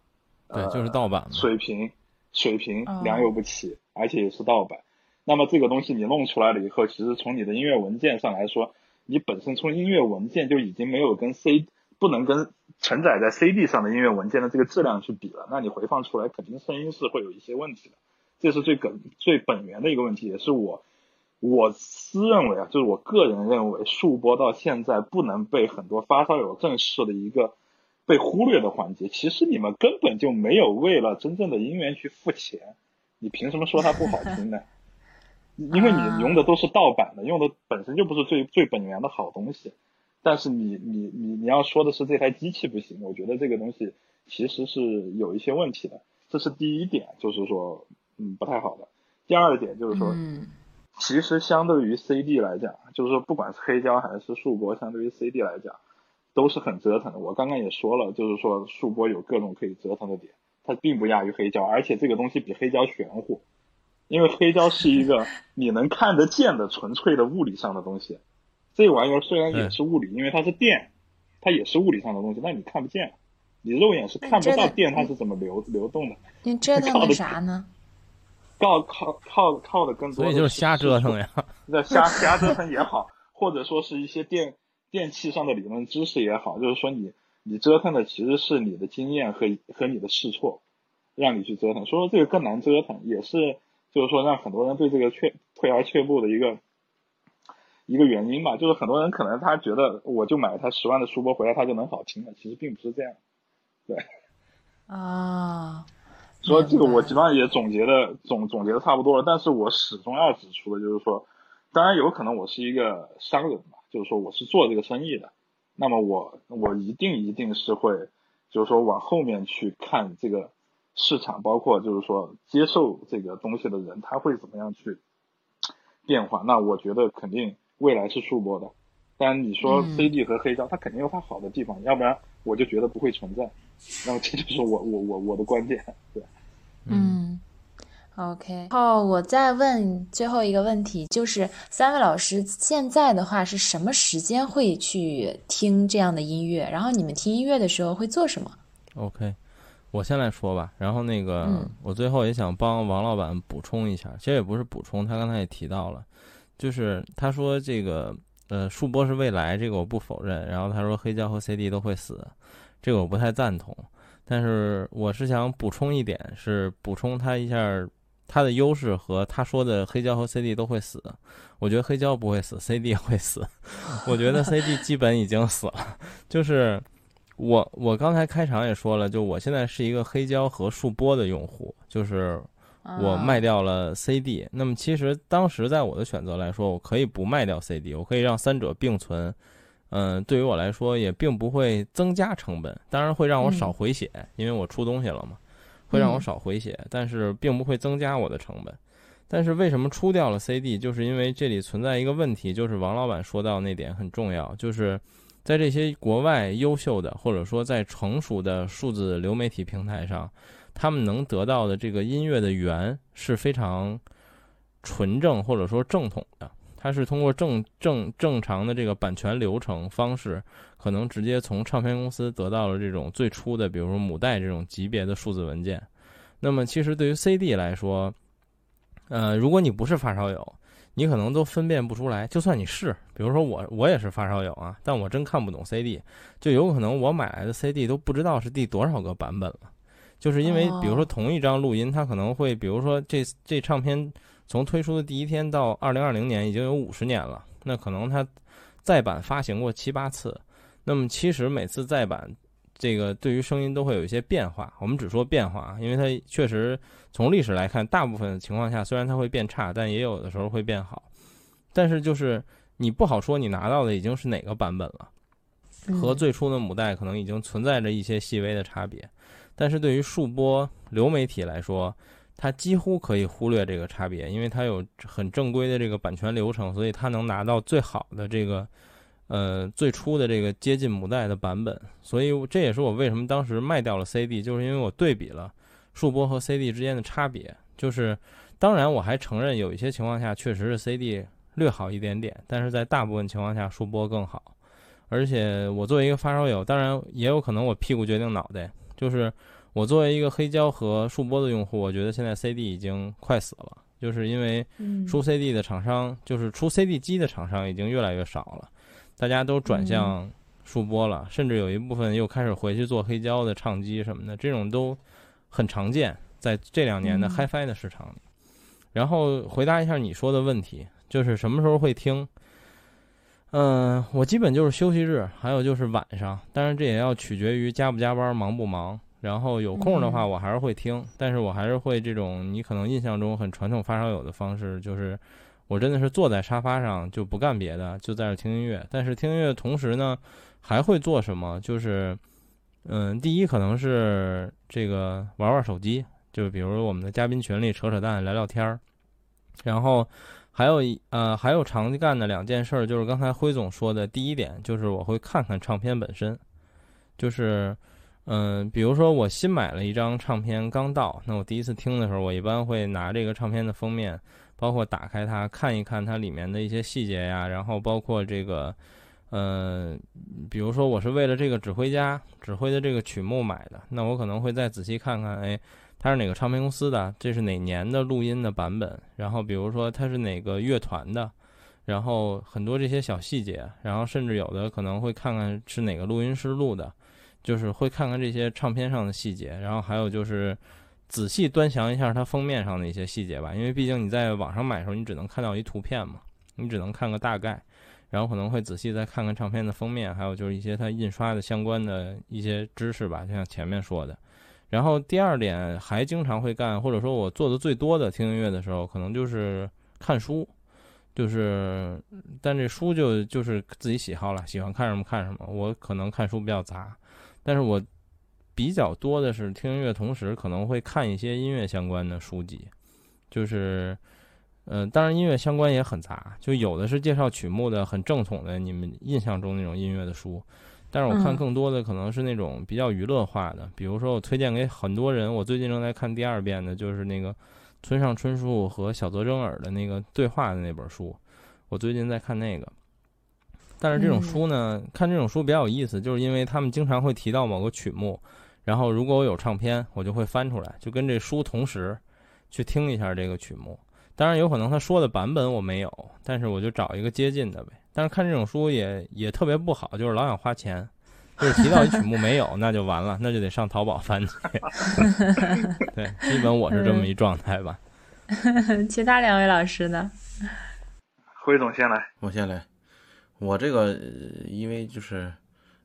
[SPEAKER 1] 对，就是盗版
[SPEAKER 3] 水平水平良莠不齐，而且也是盗版。那么这个东西你弄出来了以后，其实从你的音乐文件上来说，你本身从音乐文件就已经没有跟 C 不能跟承载在 CD 上的音乐文件的这个质量去比了，那你回放出来肯定声音是会有一些问题的，这是最根最本源的一个问题，也是我我私认为啊，就是我个人认为数播到现在不能被很多发烧友正视的一个被忽略的环节。其实你们根本就没有为了真正的音源去付钱，你凭什么说它不好听呢？因为你用的都是盗版的，用的本身就不是最最本源的好东西。但是你你你你要说的是这台机器不行，我觉得这个东西其实是有一些问题的。这是第一点，就是说嗯不太好的。第二点就是说，嗯其实相对于 CD 来讲，就是说不管是黑胶还是数播，相对于 CD 来讲都是很折腾的。我刚刚也说了，就是说数播有各种可以折腾的点，它并不亚于黑胶，而且这个东西比黑胶玄乎。因为黑胶是一个你能看得见的纯粹的物理上的东西，这玩意儿虽然也是物理，因为它是电，它也是物理上的东西，但你看不见，你肉眼是看不到电它是怎么流流动的。
[SPEAKER 2] 你折腾的啥呢？
[SPEAKER 3] 靠靠靠靠的更多，
[SPEAKER 1] 所以就是瞎折腾呀。
[SPEAKER 3] 那瞎瞎折腾也好，或者说是一些电电器上的理论知识也好，就是说你你折腾的其实是你的经验和和你的试错，让你去折腾。所以说这个更难折腾，也是。就是说，让很多人对这个却退而却步的一个一个原因吧，就是很多人可能他觉得，我就买一台十万的书播回来，他就能好听了。其实并不是这样，对。
[SPEAKER 2] 啊。
[SPEAKER 3] 说这个我基本上也总结的总总结的差不多了，但是我始终要指出的就是说，当然有可能我是一个商人嘛，就是说我是做这个生意的，那么我我一定一定是会，就是说往后面去看这个。市场包括就是说接受这个东西的人，他会怎么样去变化？那我觉得肯定未来是数播的，但你说 CD 和黑胶，它肯定有它好的地方，要不然我就觉得不会存在。那么这就是我我我我的观点，对。
[SPEAKER 2] 嗯，OK。好，我再问最后一个问题，就是三位老师现在的话是什么时间会去听这样的音乐？然后你们听音乐的时候会做什么
[SPEAKER 1] ？OK。我先来说吧，然后那个我最后也想帮王老板补充一下，其实也不是补充，他刚才也提到了，就是他说这个呃数波是未来，这个我不否认。然后他说黑胶和 CD 都会死，这个我不太赞同。但是我是想补充一点，是补充他一下他的优势和他说的黑胶和 CD 都会死。我觉得黑胶不会死，CD 会死。我觉得 CD 基本已经死了，就是。我我刚才开场也说了，就我现在是一个黑胶和数播的用户，就是我卖掉了 CD。那么其实当时在我的选择来说，我可以不卖掉 CD，我可以让三者并存。嗯，对于我来说也并不会增加成本，当然会让我少回血，因为我出东西了嘛，会让我少回血，但是并不会增加我的成本。但是为什么出掉了 CD？就是因为这里存在一个问题，就是王老板说到那点很重要，就是。在这些国外优秀的，或者说在成熟的数字流媒体平台上，他们能得到的这个音乐的源是非常纯正或者说正统的。它是通过正正正常的这个版权流程方式，可能直接从唱片公司得到了这种最初的，比如说母带这种级别的数字文件。那么，其实对于 CD 来说，呃，如果你不是发烧友，你可能都分辨不出来，就算你是，比如说我，我也是发烧友啊，但我真看不懂 CD，就有可能我买来的 CD 都不知道是第多少个版本了，就是因为比如说同一张录音，它可能会，比如说这这唱片从推出的第一天到二零二零年已经有五十年了，那可能它再版发行过七八次，那么其实每次再版。这个对于声音都会有一些变化，我们只说变化，因为它确实从历史来看，大部分情况下虽然它会变差，但也有的时候会变好。但是就是你不好说你拿到的已经是哪个版本了，和最初的母带可能已经存在着一些细微的差别。但是对于数播流媒体来说，它几乎可以忽略这个差别，因为它有很正规的这个版权流程，所以它能拿到最好的这个。呃，最初的这个接近母带的版本，所以这也是我为什么当时卖掉了 CD，就是因为我对比了数播和 CD 之间的差别。就是，当然我还承认有一些情况下确实是 CD 略好一点点，但是在大部分情况下数播更好。而且我作为一个发烧友，当然也有可能我屁股决定脑袋，就是我作为一个黑胶和数播的用户，我觉得现在 CD 已经快死了。就是因为出 CD 的厂商，就是出 CD 机的厂商已经越来越少了，大家都转向数播了，甚至有一部分又开始回去做黑胶的唱机什么的，这种都很常见，在这两年的 HiFi 的市场里。然后回答一下你说的问题，就是什么时候会听？嗯，我基本就是休息日，还有就是晚上，当然这也要取决于加不加班、忙不忙。然后有空的话，我还是会听，但是我还是会这种你可能印象中很传统发烧友的方式，就是我真的是坐在沙发上就不干别的，就在这听音乐。但是听音乐同时呢，还会做什么？就是嗯，第一可能是这个玩玩手机，就比如我们的嘉宾群里扯扯淡、聊聊天儿。然后还有一呃，还有常干的两件事，就是刚才辉总说的第一点，就是我会看看唱片本身，就是。嗯，比如说我新买了一张唱片刚到，那我第一次听的时候，我一般会拿这个唱片的封面，包括打开它看一看它里面的一些细节呀，然后包括这个，嗯，比如说我是为了这个指挥家指挥的这个曲目买的，那我可能会再仔细看看，哎，它是哪个唱片公司的，这是哪年的录音的版本，然后比如说它是哪个乐团的，然后很多这些小细节，然后甚至有的可能会看看是哪个录音师录的。就是会看看这些唱片上的细节，然后还有就是仔细端详一下它封面上的一些细节吧，因为毕竟你在网上买的时候，你只能看到一图片嘛，你只能看个大概，然后可能会仔细再看看唱片的封面，还有就是一些它印刷的相关的一些知识吧，就像前面说的。然后第二点还经常会干，或者说我做的最多的听音乐的时候，可能就是看书，就是但这书就就是自己喜好了，喜欢看什么看什么，我可能看书比较杂。但是我比较多的是听音乐，同时可能会看一些音乐相关的书籍，就是，嗯，当然音乐相关也很杂，就有的是介绍曲目的很正统的，你们印象中那种音乐的书，但是我看更多的可能是那种比较娱乐化的，比如说我推荐给很多人，我最近正在看第二遍的，就是那个村上春树和小泽征尔的那个对话的那本书，我最近在看那个。但是这种书呢，看这种书比较有意思，就是因为他们经常会提到某个曲目，然后如果我有唱片，我就会翻出来，就跟这书同时去听一下这个曲目。当然有可能他说的版本我没有，但是我就找一个接近的呗。但是看这种书也也特别不好，就是老想花钱，就是提到一曲目没有，那就完了，那就得上淘宝翻去。对，基本我是这么一状态吧。
[SPEAKER 2] 其他两位老师呢？
[SPEAKER 3] 辉总先来，
[SPEAKER 4] 我先来。我这个因为就是，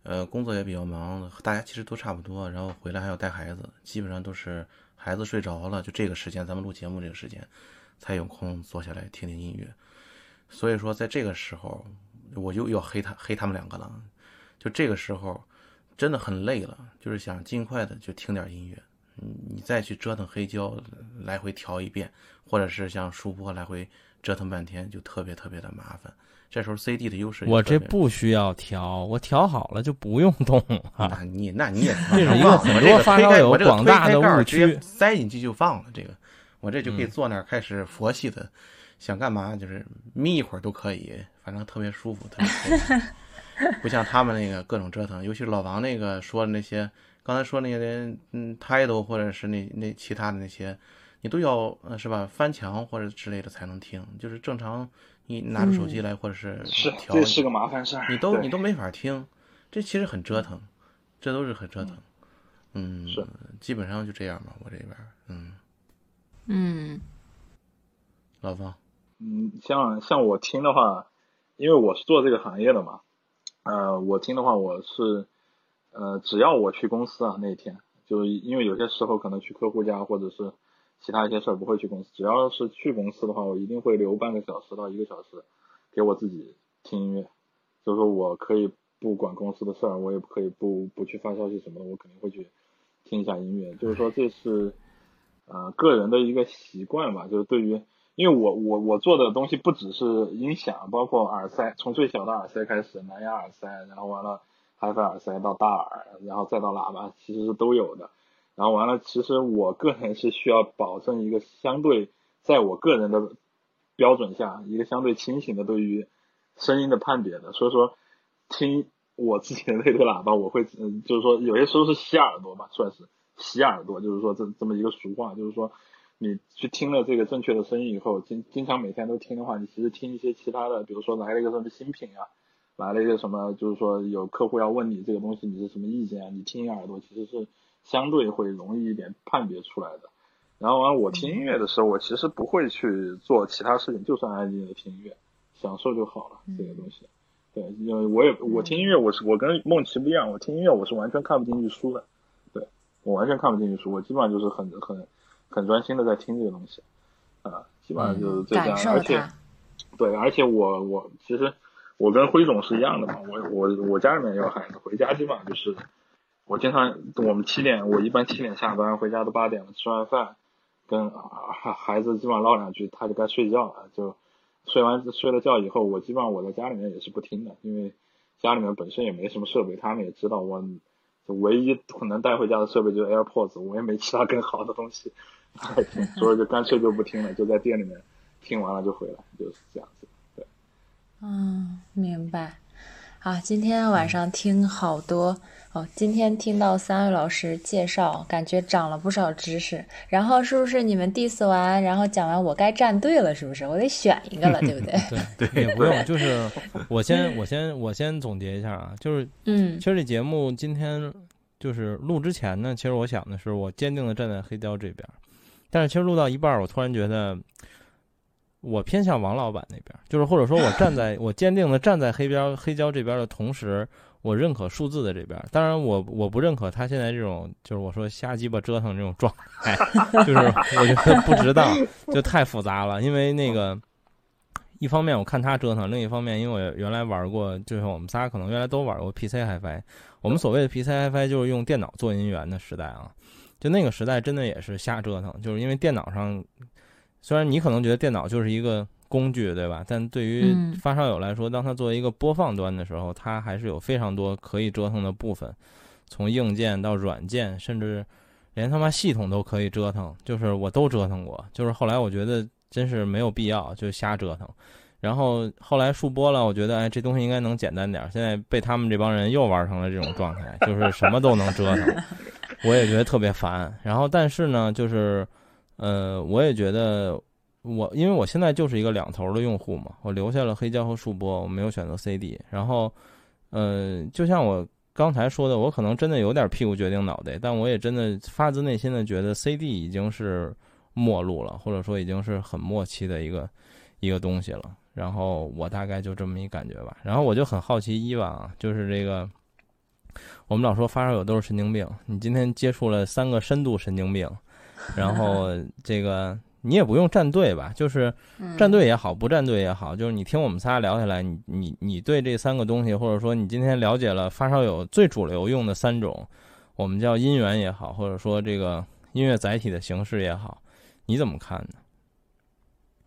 [SPEAKER 4] 呃，工作也比较忙，大家其实都差不多，然后回来还要带孩子，基本上都是孩子睡着了，就这个时间，咱们录节目这个时间，才有空坐下来听听音乐。所以说，在这个时候，我就要黑他黑他们两个了。就这个时候，真的很累了，就是想尽快的就听点音乐。你再去折腾黑胶，来回调一遍，或者是像书播来回折腾半天，就特别特别的麻烦。这时候 CD 的优势，
[SPEAKER 1] 我这不需要调，我调好了就不用动啊。
[SPEAKER 4] 那你那你也
[SPEAKER 1] 这是一个很多发烧友广大的误
[SPEAKER 4] 区，塞进去就放了。这个我这就可以坐那儿开始佛系的，想干嘛就是眯一会儿都可以，反正特别舒服，特别不像他们那个各种折腾，尤其是老王那个说的那些，刚才说那些嗯 title 或者是那那其他的那些，你都要是吧翻墙或者之类的才能听，就是正常。你拿出手机来，或者是调，
[SPEAKER 3] 这是个麻烦事儿。
[SPEAKER 4] 你都你都没法听，这其实很折腾，这都是很折腾。嗯，
[SPEAKER 3] 是，
[SPEAKER 4] 基本上就这样吧，我这边，嗯
[SPEAKER 2] 嗯，
[SPEAKER 4] 老方，
[SPEAKER 3] 嗯，像像我听的话，因为我是做这个行业的嘛，呃，我听的话，我是，呃，只要我去公司啊，那天，就是因为有些时候可能去客户家或者是。其他一些事儿不会去公司，只要是去公司的话，我一定会留半个小时到一个小时给我自己听音乐。就是说我可以不管公司的事儿，我也可以不不去发消息什么的，我肯定会去听一下音乐。就是说这是呃个人的一个习惯吧。就是对于，因为我我我做的东西不只是音响，包括耳塞，从最小的耳塞开始，蓝牙耳塞，然后完了 HiFi 耳塞到大耳，然后再到喇叭，其实是都有的。然后完了，其实我个人是需要保证一个相对在我个人的标准下，一个相对清醒的对于声音的判别的。所以说，听我自己的那个喇叭，我会嗯，就是说有些时候是洗耳朵吧，算是洗耳朵，就是说这这么一个俗话，就是说你去听了这个正确的声音以后，经经常每天都听的话，你其实听一些其他的，比如说来了一个什么新品啊，来了一个什么，就是说有客户要问你这个东西你是什么意见啊，你听一耳朵其实是相对会容易一点判别出来的。然后完我听音乐的时候，我其实不会去做其他事情，就算安静的听音乐，享受就好了。这个东西，对，因为我也我听音乐，我是我跟梦琪不一样，我听音乐我是完全看不进去书的，对我完全看不进去书，我基本上就是很很。很专心的在听这个东西，啊，基本上就是这样。而且，对，而且我我其实我跟辉总是一样的嘛。我我我家里面有孩子，回家基本上就是我经常我们七点，我一般七点下班，回家都八点了，吃完饭跟孩孩子基本上唠两句，他就该睡觉了。就睡完睡了觉以后，我基本上我在家里面也是不听的，因为家里面本身也没什么设备，他们也知道我唯一可能带回家的设备就是 AirPods，我也没其他更好的东西。所以就干脆就不听了，就在店里面听完了就回来，就是这样子。对，
[SPEAKER 2] 嗯，明白。好，今天晚上听好多哦。今天听到三位老师介绍，感觉长了不少知识。然后是不是你们 diss 完，然后讲完，我该站队了？是不是？我得选一个了，对不对？
[SPEAKER 1] 对 对，也不用，就是我先我先我先总结一下啊，就是
[SPEAKER 2] 嗯，
[SPEAKER 1] 其实这节目今天就是录之前呢，其实我想的是，我坚定的站在黑雕这边。但是其实录到一半，我突然觉得，我偏向王老板那边，就是或者说我站在 我坚定的站在黑边黑胶这边的同时，我认可数字的这边。当然，我我不认可他现在这种，就是我说瞎鸡巴折腾这种状态，就是我觉得不值当，就太复杂了。因为那个，一方面我看他折腾，另一方面，因为我原来玩过，就是我们仨可能原来都玩过 PC HiFi。我们所谓的 PC HiFi 就是用电脑做音源的时代啊。就那个时代，真的也是瞎折腾。就是因为电脑上，虽然你可能觉得电脑就是一个工具，对吧？但对于发烧友来说，当它作为一个播放端的时候，它还是有非常多可以折腾的部分，从硬件到软件，甚至连他妈系统都可以折腾。就是我都折腾过。就是后来我觉得真是没有必要，就瞎折腾。然后后来数播了，我觉得哎，这东西应该能简单点。现在被他们这帮人又玩成了这种状态，就是什么都能折腾。我也觉得特别烦，然后但是呢，就是，呃，我也觉得我因为我现在就是一个两头的用户嘛，我留下了黑胶和数播，我没有选择 CD。然后，呃，就像我刚才说的，我可能真的有点屁股决定脑袋，但我也真的发自内心的觉得 CD 已经是末路了，或者说已经是很末期的一个一个东西了。然后我大概就这么一感觉吧。然后我就很好奇伊万啊，就是这个。我们老说发烧友都是神经病，你今天接触了三个深度神经病，然后 这个你也不用站队吧，就是站队也好，不站队也好，就是你听我们仨聊下来，你你你对这三个东西，或者说你今天了解了发烧友最主流用的三种，我们叫音源也好，或者说这个音乐载体的形式也好，你怎么看呢？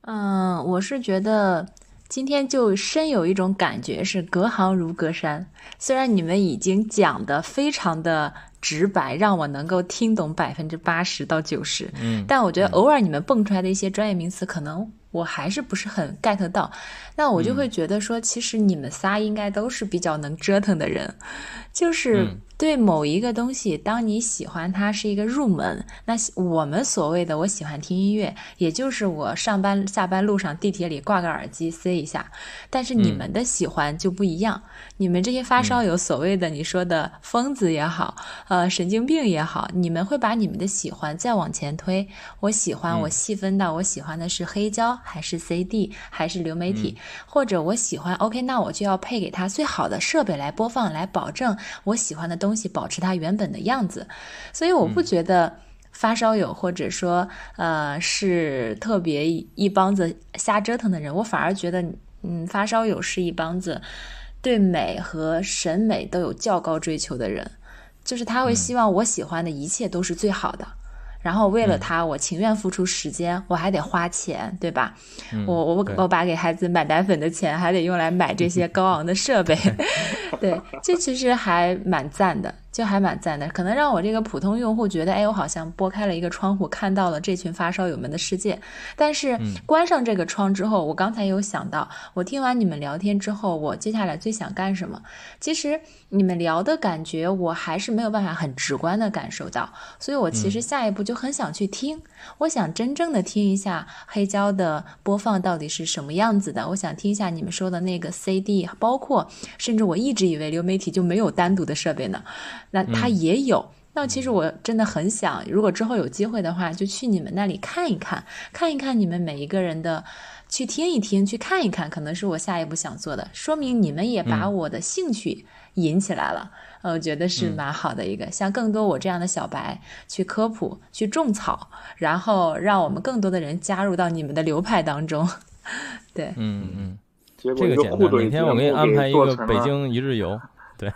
[SPEAKER 2] 嗯，我是觉得。今天就深有一种感觉，是隔行如隔山。虽然你们已经讲的非常的直白，让我能够听懂百分之八十到九十，
[SPEAKER 1] 嗯，
[SPEAKER 2] 但我觉得偶尔你们蹦出来的一些专业名词，可能我还是不是很 get 到。那我就会觉得说，其实你们仨应该都是比较能折腾的人，就是。对某一个东西，当你喜欢它是一个入门，那我们所谓的我喜欢听音乐，也就是我上班下班路上地铁里挂个耳机塞一下。但是你们的喜欢就不一样，你们这些发烧友所谓的你说的疯子也好，呃，神经病也好，你们会把你们的喜欢再往前推。我喜欢，我细分到我喜欢的是黑胶还是 CD 还是流媒体，或者我喜欢 OK，那我就要配给他最好的设备来播放，来保证我喜欢的东。东西保持它原本的样子，所以我不觉得发烧友或者说呃是特别一帮子瞎折腾的人，我反而觉得嗯发烧友是一帮子对美和审美都有较高追求的人，就是他会希望我喜欢的一切都是最好的。然后为了他，我情愿付出时间，我还得花钱，对吧？我我我把给孩子买奶粉的钱，还得用来买这些高昂的设备。对，这其实还蛮赞的。就还蛮赞的，可能让我这个普通用户觉得，哎，我好像拨开了一个窗户，看到了这群发烧友们的世界。但是关上这个窗之后，我刚才有想到，我听完你们聊天之后，我接下来最想干什么？其实你们聊的感觉，我还是没有办法很直观的感受到，所以我其实下一步就很想去听，我想真正的听一下黑胶的播放到底是什么样子的，我想听一下你们说的那个 CD，包括甚至我一直以为流媒体就没有单独的设备呢。那他也有，那其实我真的很想，如果之后有机会的话，就去你们那里看一看，看一看你们每一个人的，去听一听，去看一看，可能是我下一步想做的，说明你们也把我的兴趣引起来了，呃，我觉得是蛮好的一个，像更多我这样的小白去科普，去种草，然后让我们更多的人加入到你们的流派当中，对，
[SPEAKER 1] 嗯嗯，这个简单，明天我给你安排一个北京一日游。对，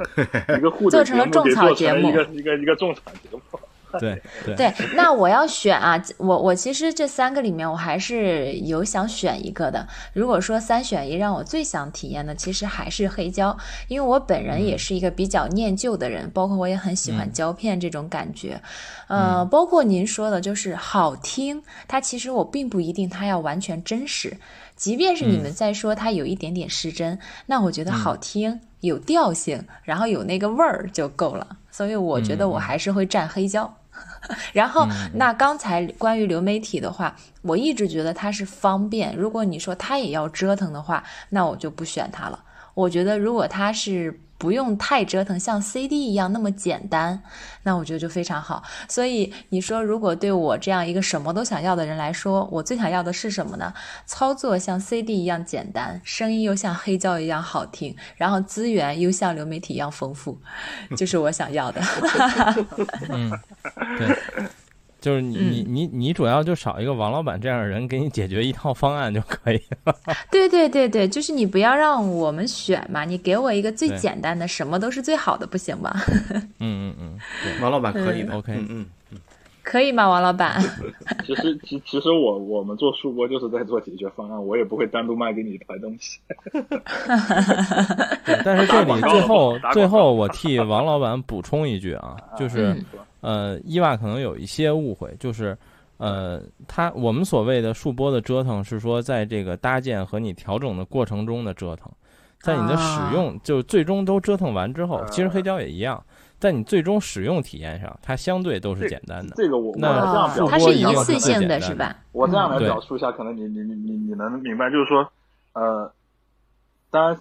[SPEAKER 3] 一个互
[SPEAKER 2] 做成了种草节目，
[SPEAKER 3] 一个一个一个种草节目。
[SPEAKER 1] 对对
[SPEAKER 2] 对，那我要选啊，我我其实这三个里面，我还是有想选一个的。如果说三选一，让我最想体验的，其实还是黑胶，因为我本人也是一个比较念旧的人，包括我也很喜欢胶片这种感觉。呃，包括您说的，就是好听，它其实我并不一定它要完全真实。即便是你们在说它有一点点失真，那我觉得好听、有调性，然后有那个味儿就够了。所以我觉得我还是会蘸黑胶。然后，那刚才关于流媒体的话，我一直觉得它是方便。如果你说它也要折腾的话，那我就不选它了。我觉得如果它是。不用太折腾，像 CD 一样那么简单，那我觉得就非常好。所以你说，如果对我这样一个什么都想要的人来说，我最想要的是什么呢？操作像 CD 一样简单，声音又像黑胶一样好听，然后资源又像流媒体一样丰富，就是我想要的。
[SPEAKER 1] 嗯，对。就是你你你你主要就少一个王老板这样的人给你解决一套方案就可以了。
[SPEAKER 2] 对对对对，就是你不要让我们选嘛，你给我一个最简单的，什么都是最好的，不行吗？
[SPEAKER 1] 嗯嗯嗯，
[SPEAKER 4] 王老板可以的
[SPEAKER 1] ，OK，
[SPEAKER 4] 嗯嗯，
[SPEAKER 2] 可以吗？王老板？
[SPEAKER 3] 其实其其实我我们做数播就是在做解决方案，我也不会单独卖给你一台东西。
[SPEAKER 1] 但是这里最后最后我替王老板补充一句啊，就是。呃，伊娃可能有一些误会，就是，呃，他我们所谓的数波的折腾是说，在这个搭建和你调整的过程中的折腾，在你的使用就最终都折腾完之后，其实黑胶也一样，在你最终使用体验上，它相对都是简单的。
[SPEAKER 3] 这个我
[SPEAKER 1] 那
[SPEAKER 2] 它是一次性的是吧？
[SPEAKER 3] 我这样来表述一下，可能你你你你你能明白，就是说，呃，当然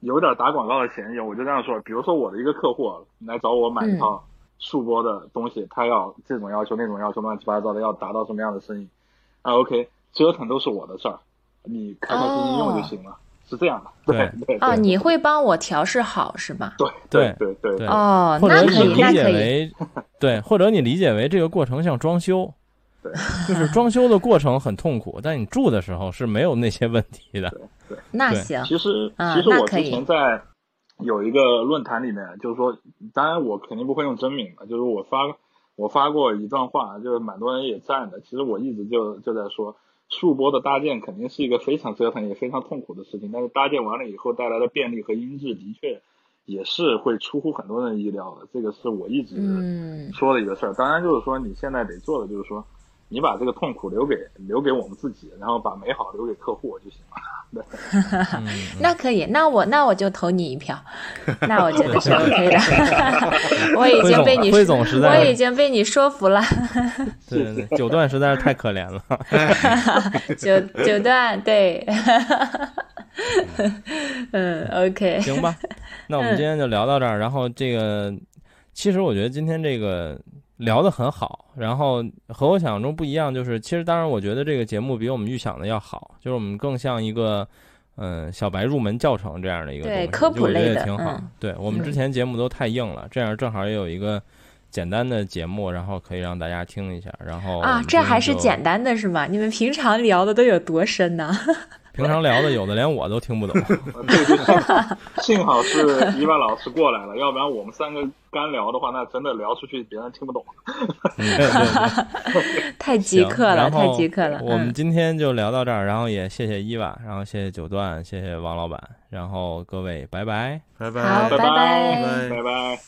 [SPEAKER 3] 有点打广告的嫌疑，我就这样说，比如说我的一个客户来找我买一套。数播的东西，他要这种要求那种要求，乱七八糟的，要达到什么样的声音？啊，OK，折腾都是我的事儿，你开开心心用就行了，是这样的。对对啊，
[SPEAKER 2] 你会帮我调试好是吧？
[SPEAKER 3] 对对对对对。
[SPEAKER 2] 哦，那可以，理解为。
[SPEAKER 1] 对，或者你理解为这个过程像装修，
[SPEAKER 3] 对，
[SPEAKER 1] 就是装修的过程很痛苦，但你住的时候是没有那些问题的。
[SPEAKER 3] 对对，
[SPEAKER 2] 那行。
[SPEAKER 3] 其实其实我之前在。有一个论坛里面，就是说，当然我肯定不会用真名了，就是我发我发过一段话，就是蛮多人也赞的。其实我一直就就在说，数播的搭建肯定是一个非常折腾也非常痛苦的事情，但是搭建完了以后带来的便利和音质的确也是会出乎很多人意料的。这个是我一直说的一个事儿。当然就是说，你现在得做的就是说。你把这个痛苦留给留给我们自己，然后把美好留给客户就行了。
[SPEAKER 2] 对，那可以，那我那我就投你一票。那我觉得是 OK 的。我已经被你
[SPEAKER 1] 辉总实在，
[SPEAKER 2] 我已经被你说服了。
[SPEAKER 1] 对对对，九段实在是太可怜了。
[SPEAKER 2] 九九段对。嗯，OK。
[SPEAKER 1] 行吧，那我们今天就聊到这儿。然后这个，其实我觉得今天这个。聊得很好，然后和我想象中不一样，就是其实当然，我觉得这个节目比我们预想的要好，就是我们更像一个嗯小白入门教程这样的一个
[SPEAKER 2] 对科普类
[SPEAKER 1] 的，挺好。对我们之前节目都太硬了，这样正好也有一个简单的节目，然后可以让大家听一下。然后
[SPEAKER 2] 啊，这还是简单的是吗？你们平常聊的都有多深呢？
[SPEAKER 1] 平常聊的有的连我都听不懂，
[SPEAKER 3] 幸好是伊万老师过来了，要不然我们三个干聊的话，那真的聊出去别人听不懂。
[SPEAKER 2] 太极客了，太极客了。
[SPEAKER 1] 我们今天就聊到这儿，然后也谢谢伊娃，然后谢谢九段，谢谢王老板，然后各位拜拜，
[SPEAKER 4] 拜拜，
[SPEAKER 3] 拜
[SPEAKER 2] 拜，
[SPEAKER 3] 拜拜。